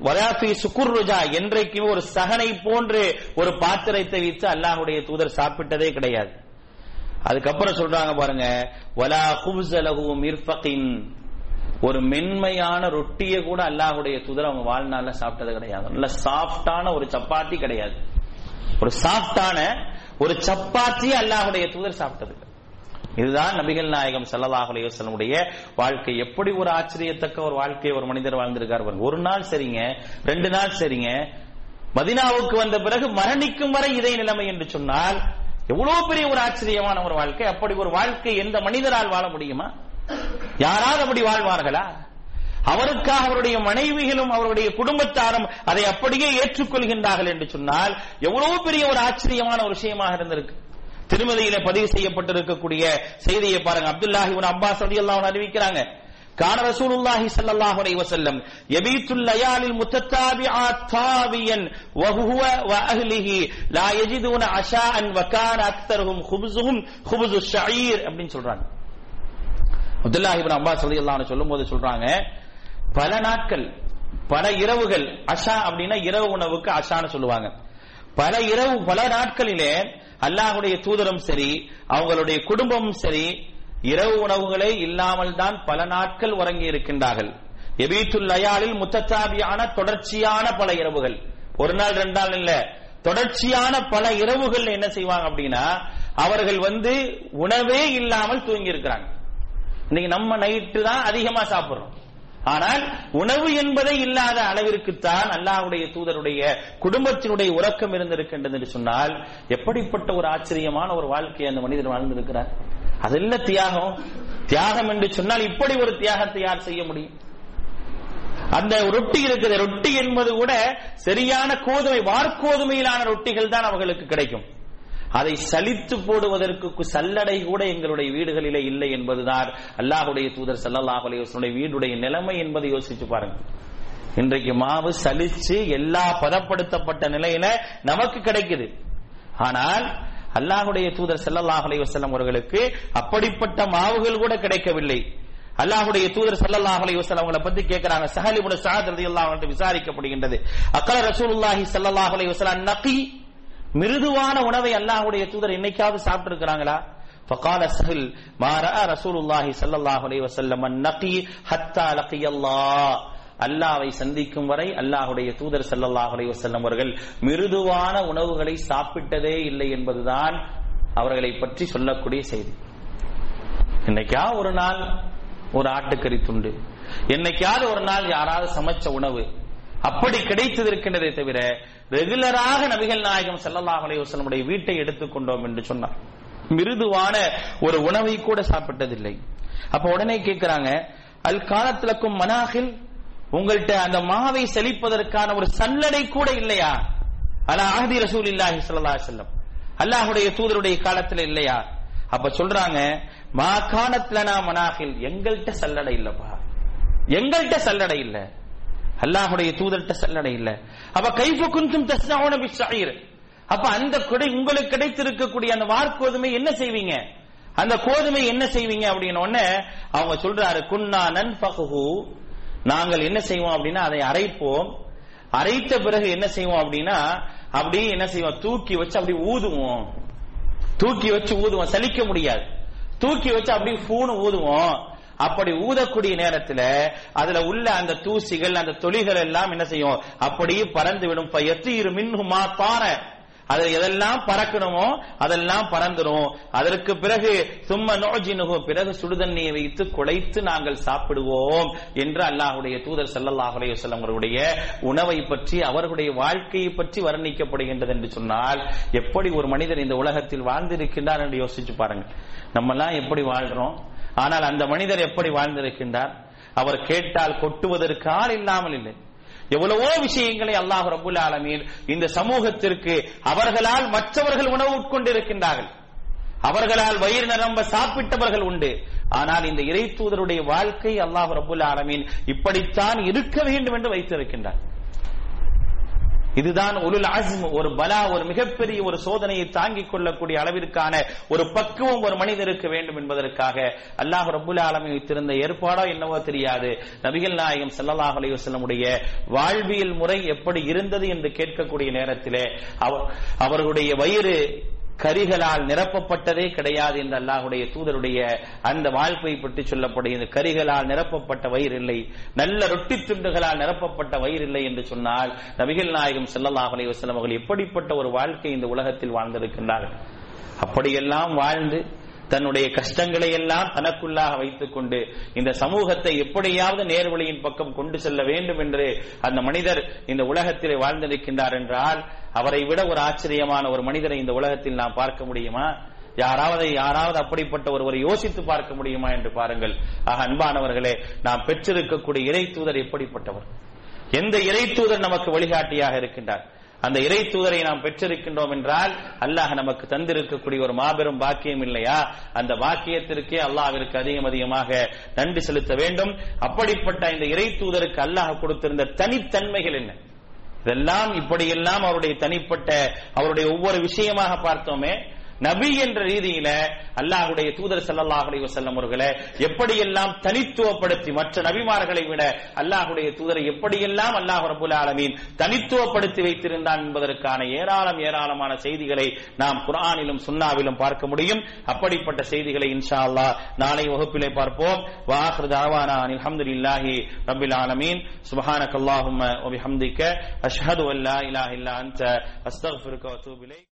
வலாஃபி சுகுர்ருஜா என்றைக்குமே ஒரு சகனை போன்று ஒரு பாத்திரத்தை வைத்து அல்லாஹுடைய தூதர் சாப்பிட்டதே கிடையாது. அதுக்கப்புறம் சொல்றாங்க பாருங்க வலா குப்ஸலஹு மிர்ஃபகின் ஒரு மென்மையான ரொட்டியை கூட அல்லாஹ்வுடைய தூதர் அவங்க வாழ்நாள்ல சாப்பிட்டது கிடையாது. நல்ல சாஃப்டான ஒரு சப்பாத்தி கிடையாது. ஒரு சாஃப்டான ஒரு சப்பாத்தி அல்லாஹ்வுடைய தூதர் சாப்பிட்டது. இதுதான் நபிகள் நாயகம் ஸல்லல்லாஹு அலைஹி வாழ்க்கை. எப்படி ஒரு ஆச்சரியத்தக்க ஒரு வாழ்க்கையை ஒரு மனிதர் வாழ்ந்திருக்கார் ஒரு நாள் சரிங்க ரெண்டு நாள் சரிங்க. மதினாவுக்கு வந்த பிறகு மரணிக்கும் வரை இதே நிலைமை என்று சொன்னால் எவ்வளவு பெரிய ஒரு ஆச்சரியமான ஒரு வாழ்க்கை. அப்படி ஒரு வாழ்க்கை எந்த மனிதரால் வாழ முடியுமா? யாராவது அப்படி வாழ்வார்களா? அவருக்காக அவருடைய மனைவிகளும் அவருடைய குடும்பத்தாரும் அதை அப்படியே ஏற்றுக்கொள்கின்றார்கள் என்று சொன்னால் எவ்வளவு பெரிய ஒரு ஆச்சரியமான ஒரு விஷயமாக இருந்திருக்கு. திருமதியில பதிவு செய்யப்பட்டிருக்கக்கூடிய செய்தியை பாருங்க. அப்துல்லாஹி உன் அப்பாஸ் அலி அல்லாஹ் அறிவிக்கிறாங்க. கான ரசூலுல்லாஹி ஸல்லல்லாஹு அலைஹி வஸல்லம் யபீத்துல் லயாலில் முத்தத்தாபிஆத் தாவியன் வஹுவ வஅஹ்லிஹி லா யஜிதுன அஷாஅன் வகான அக்தருஹும் குப்ஸுஹும் குப்ஸுஷ் ஷஈர் அப்படினு சொல்றாங்க. அப்துல்லாஹி இப்னு அப்பாஸ் அல்லான்னு சொல்லும் சொல்லும்போது சொல்றாங்க பல நாட்கள் பல இரவுகள் அஷா அப்படின்னா இரவு உணவுக்கு அஷான்னு சொல்லுவாங்க. பல இரவு பல நாட்களிலே அல்லாஹுடைய தூதரும் சரி அவங்களுடைய குடும்பமும் சரி இரவு உணவுகளே இல்லாமல் தான் பல நாட்கள் உறங்கி இருக்கின்றார்கள். எபீத்துல் லயாலில் முத்தத்தாபியான தொடர்ச்சியான பல இரவுகள். ஒரு நாள் ரெண்டு நாள் இல்ல. தொடர்ச்சியான பல இரவுகள் என்ன செய்வாங்க அப்படின்னா அவர்கள் வந்து உணவே இல்லாமல் தூங்கி இருக்கிறாங்க இன்னைக்கு நம்ம நைட்டு தான் அதிகமா சாப்பிடுறோம். ஆனால் உணவு என்பதே இல்லாத அளவிற்குத்தான் அல்லாஹுடைய தூதருடைய குடும்பத்தினுடைய உறக்கம் இருந்திருக்கின்றது என்று சொன்னால் எப்படிப்பட்ட ஒரு ஆச்சரியமான ஒரு வாழ்க்கையை அந்த மனிதர் வாழ்ந்திருக்கிறார்? அது இல்ல தியாகம்? தியாகம் என்று சொன்னால் இப்படி ஒரு தியாகத்தை யார் செய்ய முடியும்? அந்த ரொட்டி இருக்குது. ரொட்டி என்பது கூட சரியான கோதுமை வார்கோதுமையிலான ரொட்டிகள் தான் அவர்களுக்கு கிடைக்கும். அதை சலித்து போடுவதற்கு சல்லடை கூட எங்களுடைய வீடுகளிலே இல்லை என்பதுதான் அல்லாஹுடைய தூதர் சல்லாஹ் அலைஹி வீடுடைய நிலைமை என்பதை யோசிச்சு பாருங்க. இன்றைக்கு மாவு சலிச்சு எல்லா பதப்படுத்தப்பட்ட நிலையில நமக்கு கிடைக்குது. ஆனால் அல்லாஹுடைய தூதர் செல்லல்லாஹ் அலைவசல்லம் அவர்களுக்கு அப்படிப்பட்ட மாவுகள் கூட கிடைக்கவில்லை. அல்லாஹுடைய தூதர் ஸல்லல்லாஹு அலைஹி வஸல்லம் அவங்கள பத்தி கேக்குறாங்க. சஹல் இப்னு சஅத் ரலியல்லாஹு அன்ஹு விசாரிக்கப்படுகின்றது. அக்கல ரசூலுல்லாஹி ஸல்லல்லாஹு அலைஹி வஸல்லம் நகி மிருதுவான உணவை அல்லாஹ்வுடைய தூதர் என்னைக்காவது சாப்பிட்டு இருக்கிறாங்களா فقال سهل ما راى رسول الله صلى الله عليه وسلم النقي حتى لقي الله அல்லாவை சந்திக்கும் வரை அல்லாஹுடைய தூதர் ஸல்லல்லாஹு அலைஹி வஸல்லம் அவர்கள் மிருதுவான உணவுகளை சாப்பிட்டதே இல்லை என்பதுதான் அவர்களை பற்றி சொல்லக்கூடிய செய்தி என்னைக்கா ஒரு நாள் ஒரு ஆட்டுக்கறி துண்டு என்னைக்காவது ஒரு நாள் யாராவது சமைச்ச உணவு அப்படி கிடைத்தது தவிர ரெகுலராக நபிகள் நாயகம் ஸல்லல்லாஹு அலைஹி வீட்டை எடுத்துக்கொண்டோம் என்று சொன்னார். மிருதுவான ஒரு உணவை கூட சாப்பிட்டதில்லை. அப்ப உடனே கேட்கிறாங்க அல் காலத்திலக்கும் மனாகில் உங்கள்கிட்ட அந்த மாவை செழிப்பதற்கான ஒரு சல்லடை கூட இல்லையா? அலா ஆஹதி ரசூல் இல்லாஹி சல்லா செல்லம் அல்லாஹுடைய தூதருடைய காலத்துல இல்லையா? அப்ப சொல்றாங்க மா காலத்துலனா மனாகில் எங்கள்கிட்ட சல்லடை இல்லப்பா. எங்கள்கிட்ட சல்லடை இல்லை. அல்லாஹுடைய தூதர்கிட்ட சல்லடை இல்ல. அப்ப கைஃப குந்தும் தஸ்னவுன பிஷாயிர் அப்ப அந்த கொடை உங்களுக்கு கிடைத்திருக்கக்கூடிய அந்த வார்கோதுமை என்ன செய்வீங்க? அந்த கோதுமை என்ன செய்வீங்க அப்படின்னு உடனே அவங்க சொல்றாரு குன்னா நன்பகுஹு நாங்கள் என்ன செய்வோம் அப்படின்னா அதை அரைப்போம். அரைத்த பிறகு என்ன செய்வோம் அப்படின்னா அப்படியே என்ன செய்வோம்? தூக்கி வச்சு அப்படி ஊதுவோம். தூக்கி வச்சு ஊதுவோம். சலிக்க முடியாது. தூக்கி வச்சு அப்படியே பூணு ஊதுவோம். அப்படி ஊதக்கூடிய நேரத்துல அதுல உள்ள அந்த தூசிகள் அந்த தொழிகள் எல்லாம் என்ன செய்யும்? அப்படியே பறந்து விடும் எத்திரு மின்னுமா பாற அது எதெல்லாம் பறக்கணுமோ அதெல்லாம் பறந்துடும் அதற்கு பிறகு சும்ம நோஜினுகோ பிறகு சுடுதண்ணியை வைத்து குலைத்து நாங்கள் சாப்பிடுவோம் என்று அல்லாஹுடைய தூதர் செல்லல்லாஹுடைய செல்லவர்களுடைய அவர்களுடைய உணவை பற்றி அவர்களுடைய வாழ்க்கையை பற்றி வர்ணிக்கப்படுகின்றது என்று சொன்னால் எப்படி ஒரு மனிதர் இந்த உலகத்தில் வாழ்ந்திருக்கின்றார் என்று யோசிச்சு பாருங்க நம்மெல்லாம் எப்படி வாழ்றோம்? ஆனால் அந்த மனிதர் எப்படி வாழ்ந்திருக்கின்றார்? அவர் கேட்டால் கொட்டுவதற்கு ஆள் இல்லாமல் இல்லை. எவ்வளவோ விஷயங்களை அல்லாஹ் ரபுல் ஆலமீன் இந்த சமூகத்திற்கு அவர்களால் மற்றவர்கள் உணவு உட்கொண்டிருக்கின்றார்கள். அவர்களால் வயிறு நிரம்ப சாப்பிட்டவர்கள் உண்டு. ஆனால் இந்த இறை தூதருடைய வாழ்க்கை அல்லாஹ் ரபுல் ஆலமீன் இப்படித்தான் இருக்க வேண்டும் என்று வைத்திருக்கின்றார். இதுதான் உலுல் அஸ்ம் ஒரு பலா ஒரு மிகப்பெரிய ஒரு சோதனையை தாங்கிக் கொள்ளக்கூடிய அளவிற்கான ஒரு பக்குவம் ஒரு மனிதருக்கு வேண்டும் என்பதற்காக அல்லாஹ் ரபுல் ஆலமி வைத்திருந்த ஏற்பாடோ என்னவோ தெரியாது. நபிகள் நாயகம் ஸல்லல்லாஹு அலையுடைய வாழ்வியல் முறை எப்படி இருந்தது என்று கேட்கக்கூடிய நேரத்திலே அவ- அவர்களுடைய வயிறு கரிகளால் நிரப்பப்பட்டதே கிடையாது என்று அல்லாஹுடைய தூதருடைய அந்த வாழ்க்கை பற்றி சொல்லப்படுகிறது. கரிகளால் நிரப்பப்பட்ட வயிறு இல்லை. நல்ல ரொட்டி துண்டுகளால் நிரப்பப்பட்ட வயிறு இல்லை என்று சொன்னால் நபிகள் நாயகம் ஸல்லல்லாஹு அலைஹி அவர்கள் எப்படிப்பட்ட ஒரு வாழ்க்கை இந்த உலகத்தில் வாழ்ந்திருக்கின்றார்கள்? அப்படியெல்லாம் வாழ்ந்து தன்னுடைய கஷ்டங்களை எல்லாம் தனக்குள்ளாக வைத்துக் கொண்டு இந்த சமூகத்தை எப்படியாவது நேர்வழியின் பக்கம் கொண்டு செல்ல வேண்டும் என்று அந்த மனிதர் இந்த உலகத்திலே வாழ்ந்திருக்கின்றார் என்றால் அவரை விட ஒரு ஆச்சரியமான ஒரு மனிதரை இந்த உலகத்தில் நாம் பார்க்க முடியுமா? யாராவது யாராவது அப்படிப்பட்ட ஒருவரை யோசித்து பார்க்க முடியுமா என்று பாருங்கள். ஆக அன்பானவர்களே நாம் பெற்றிருக்கக்கூடிய இறை தூதர் எப்படிப்பட்டவர்? எந்த இறை தூதர் நமக்கு வழிகாட்டியாக இருக்கின்றார்? அந்த இறை தூதரை நாம் பெற்றிருக்கின்றோம் என்றால் அல்லாஹ் நமக்கு தந்திருக்கக்கூடிய ஒரு மாபெரும் பாக்கியம் இல்லையா? அந்த பாக்கியத்திற்கே அல்லாஹிற்கு அதிகம் அதிகமாக நன்றி செலுத்த வேண்டும். அப்படிப்பட்ட இந்த இறை தூதருக்கு அல்லாஹ் கொடுத்திருந்த தனித்தன்மைகள் என்ன? இதெல்லாம் இப்படியெல்லாம் அவருடைய தனிப்பட்ட அவருடைய ஒவ்வொரு விஷயமாக பார்த்தோமே நபி என்ற ரீதியில அல்லாஹுடைய தூதர் ஸல்லல்லாஹு அலைஹி அவர்களை எப்படியெல்லாம் தனித்துவப்படுத்தி மற்ற நபிமார்களை விட அல்லாஹுடைய தூதரை எப்படியெல்லாம் அல்லாஹ் ரபுல் ஆலமீன் தனித்துவப்படுத்தி வைத்திருந்தான் என்பதற்கான ஏராளம் ஏராளமான செய்திகளை நாம் குரானிலும் சுன்னாவிலும் பார்க்க முடியும். அப்படிப்பட்ட செய்திகளை இன்ஷா அல்லா நாளை வகுப்பிலே பார்ப்போம். வாஹிரு தாவானா அலமது இல்லாஹி ரபில் ஆலமீன். சுப்ஹானக்கல்லாஹும்ம வ அஷ்ஹது அல்லா இலாஹ் இல்லா அன்த.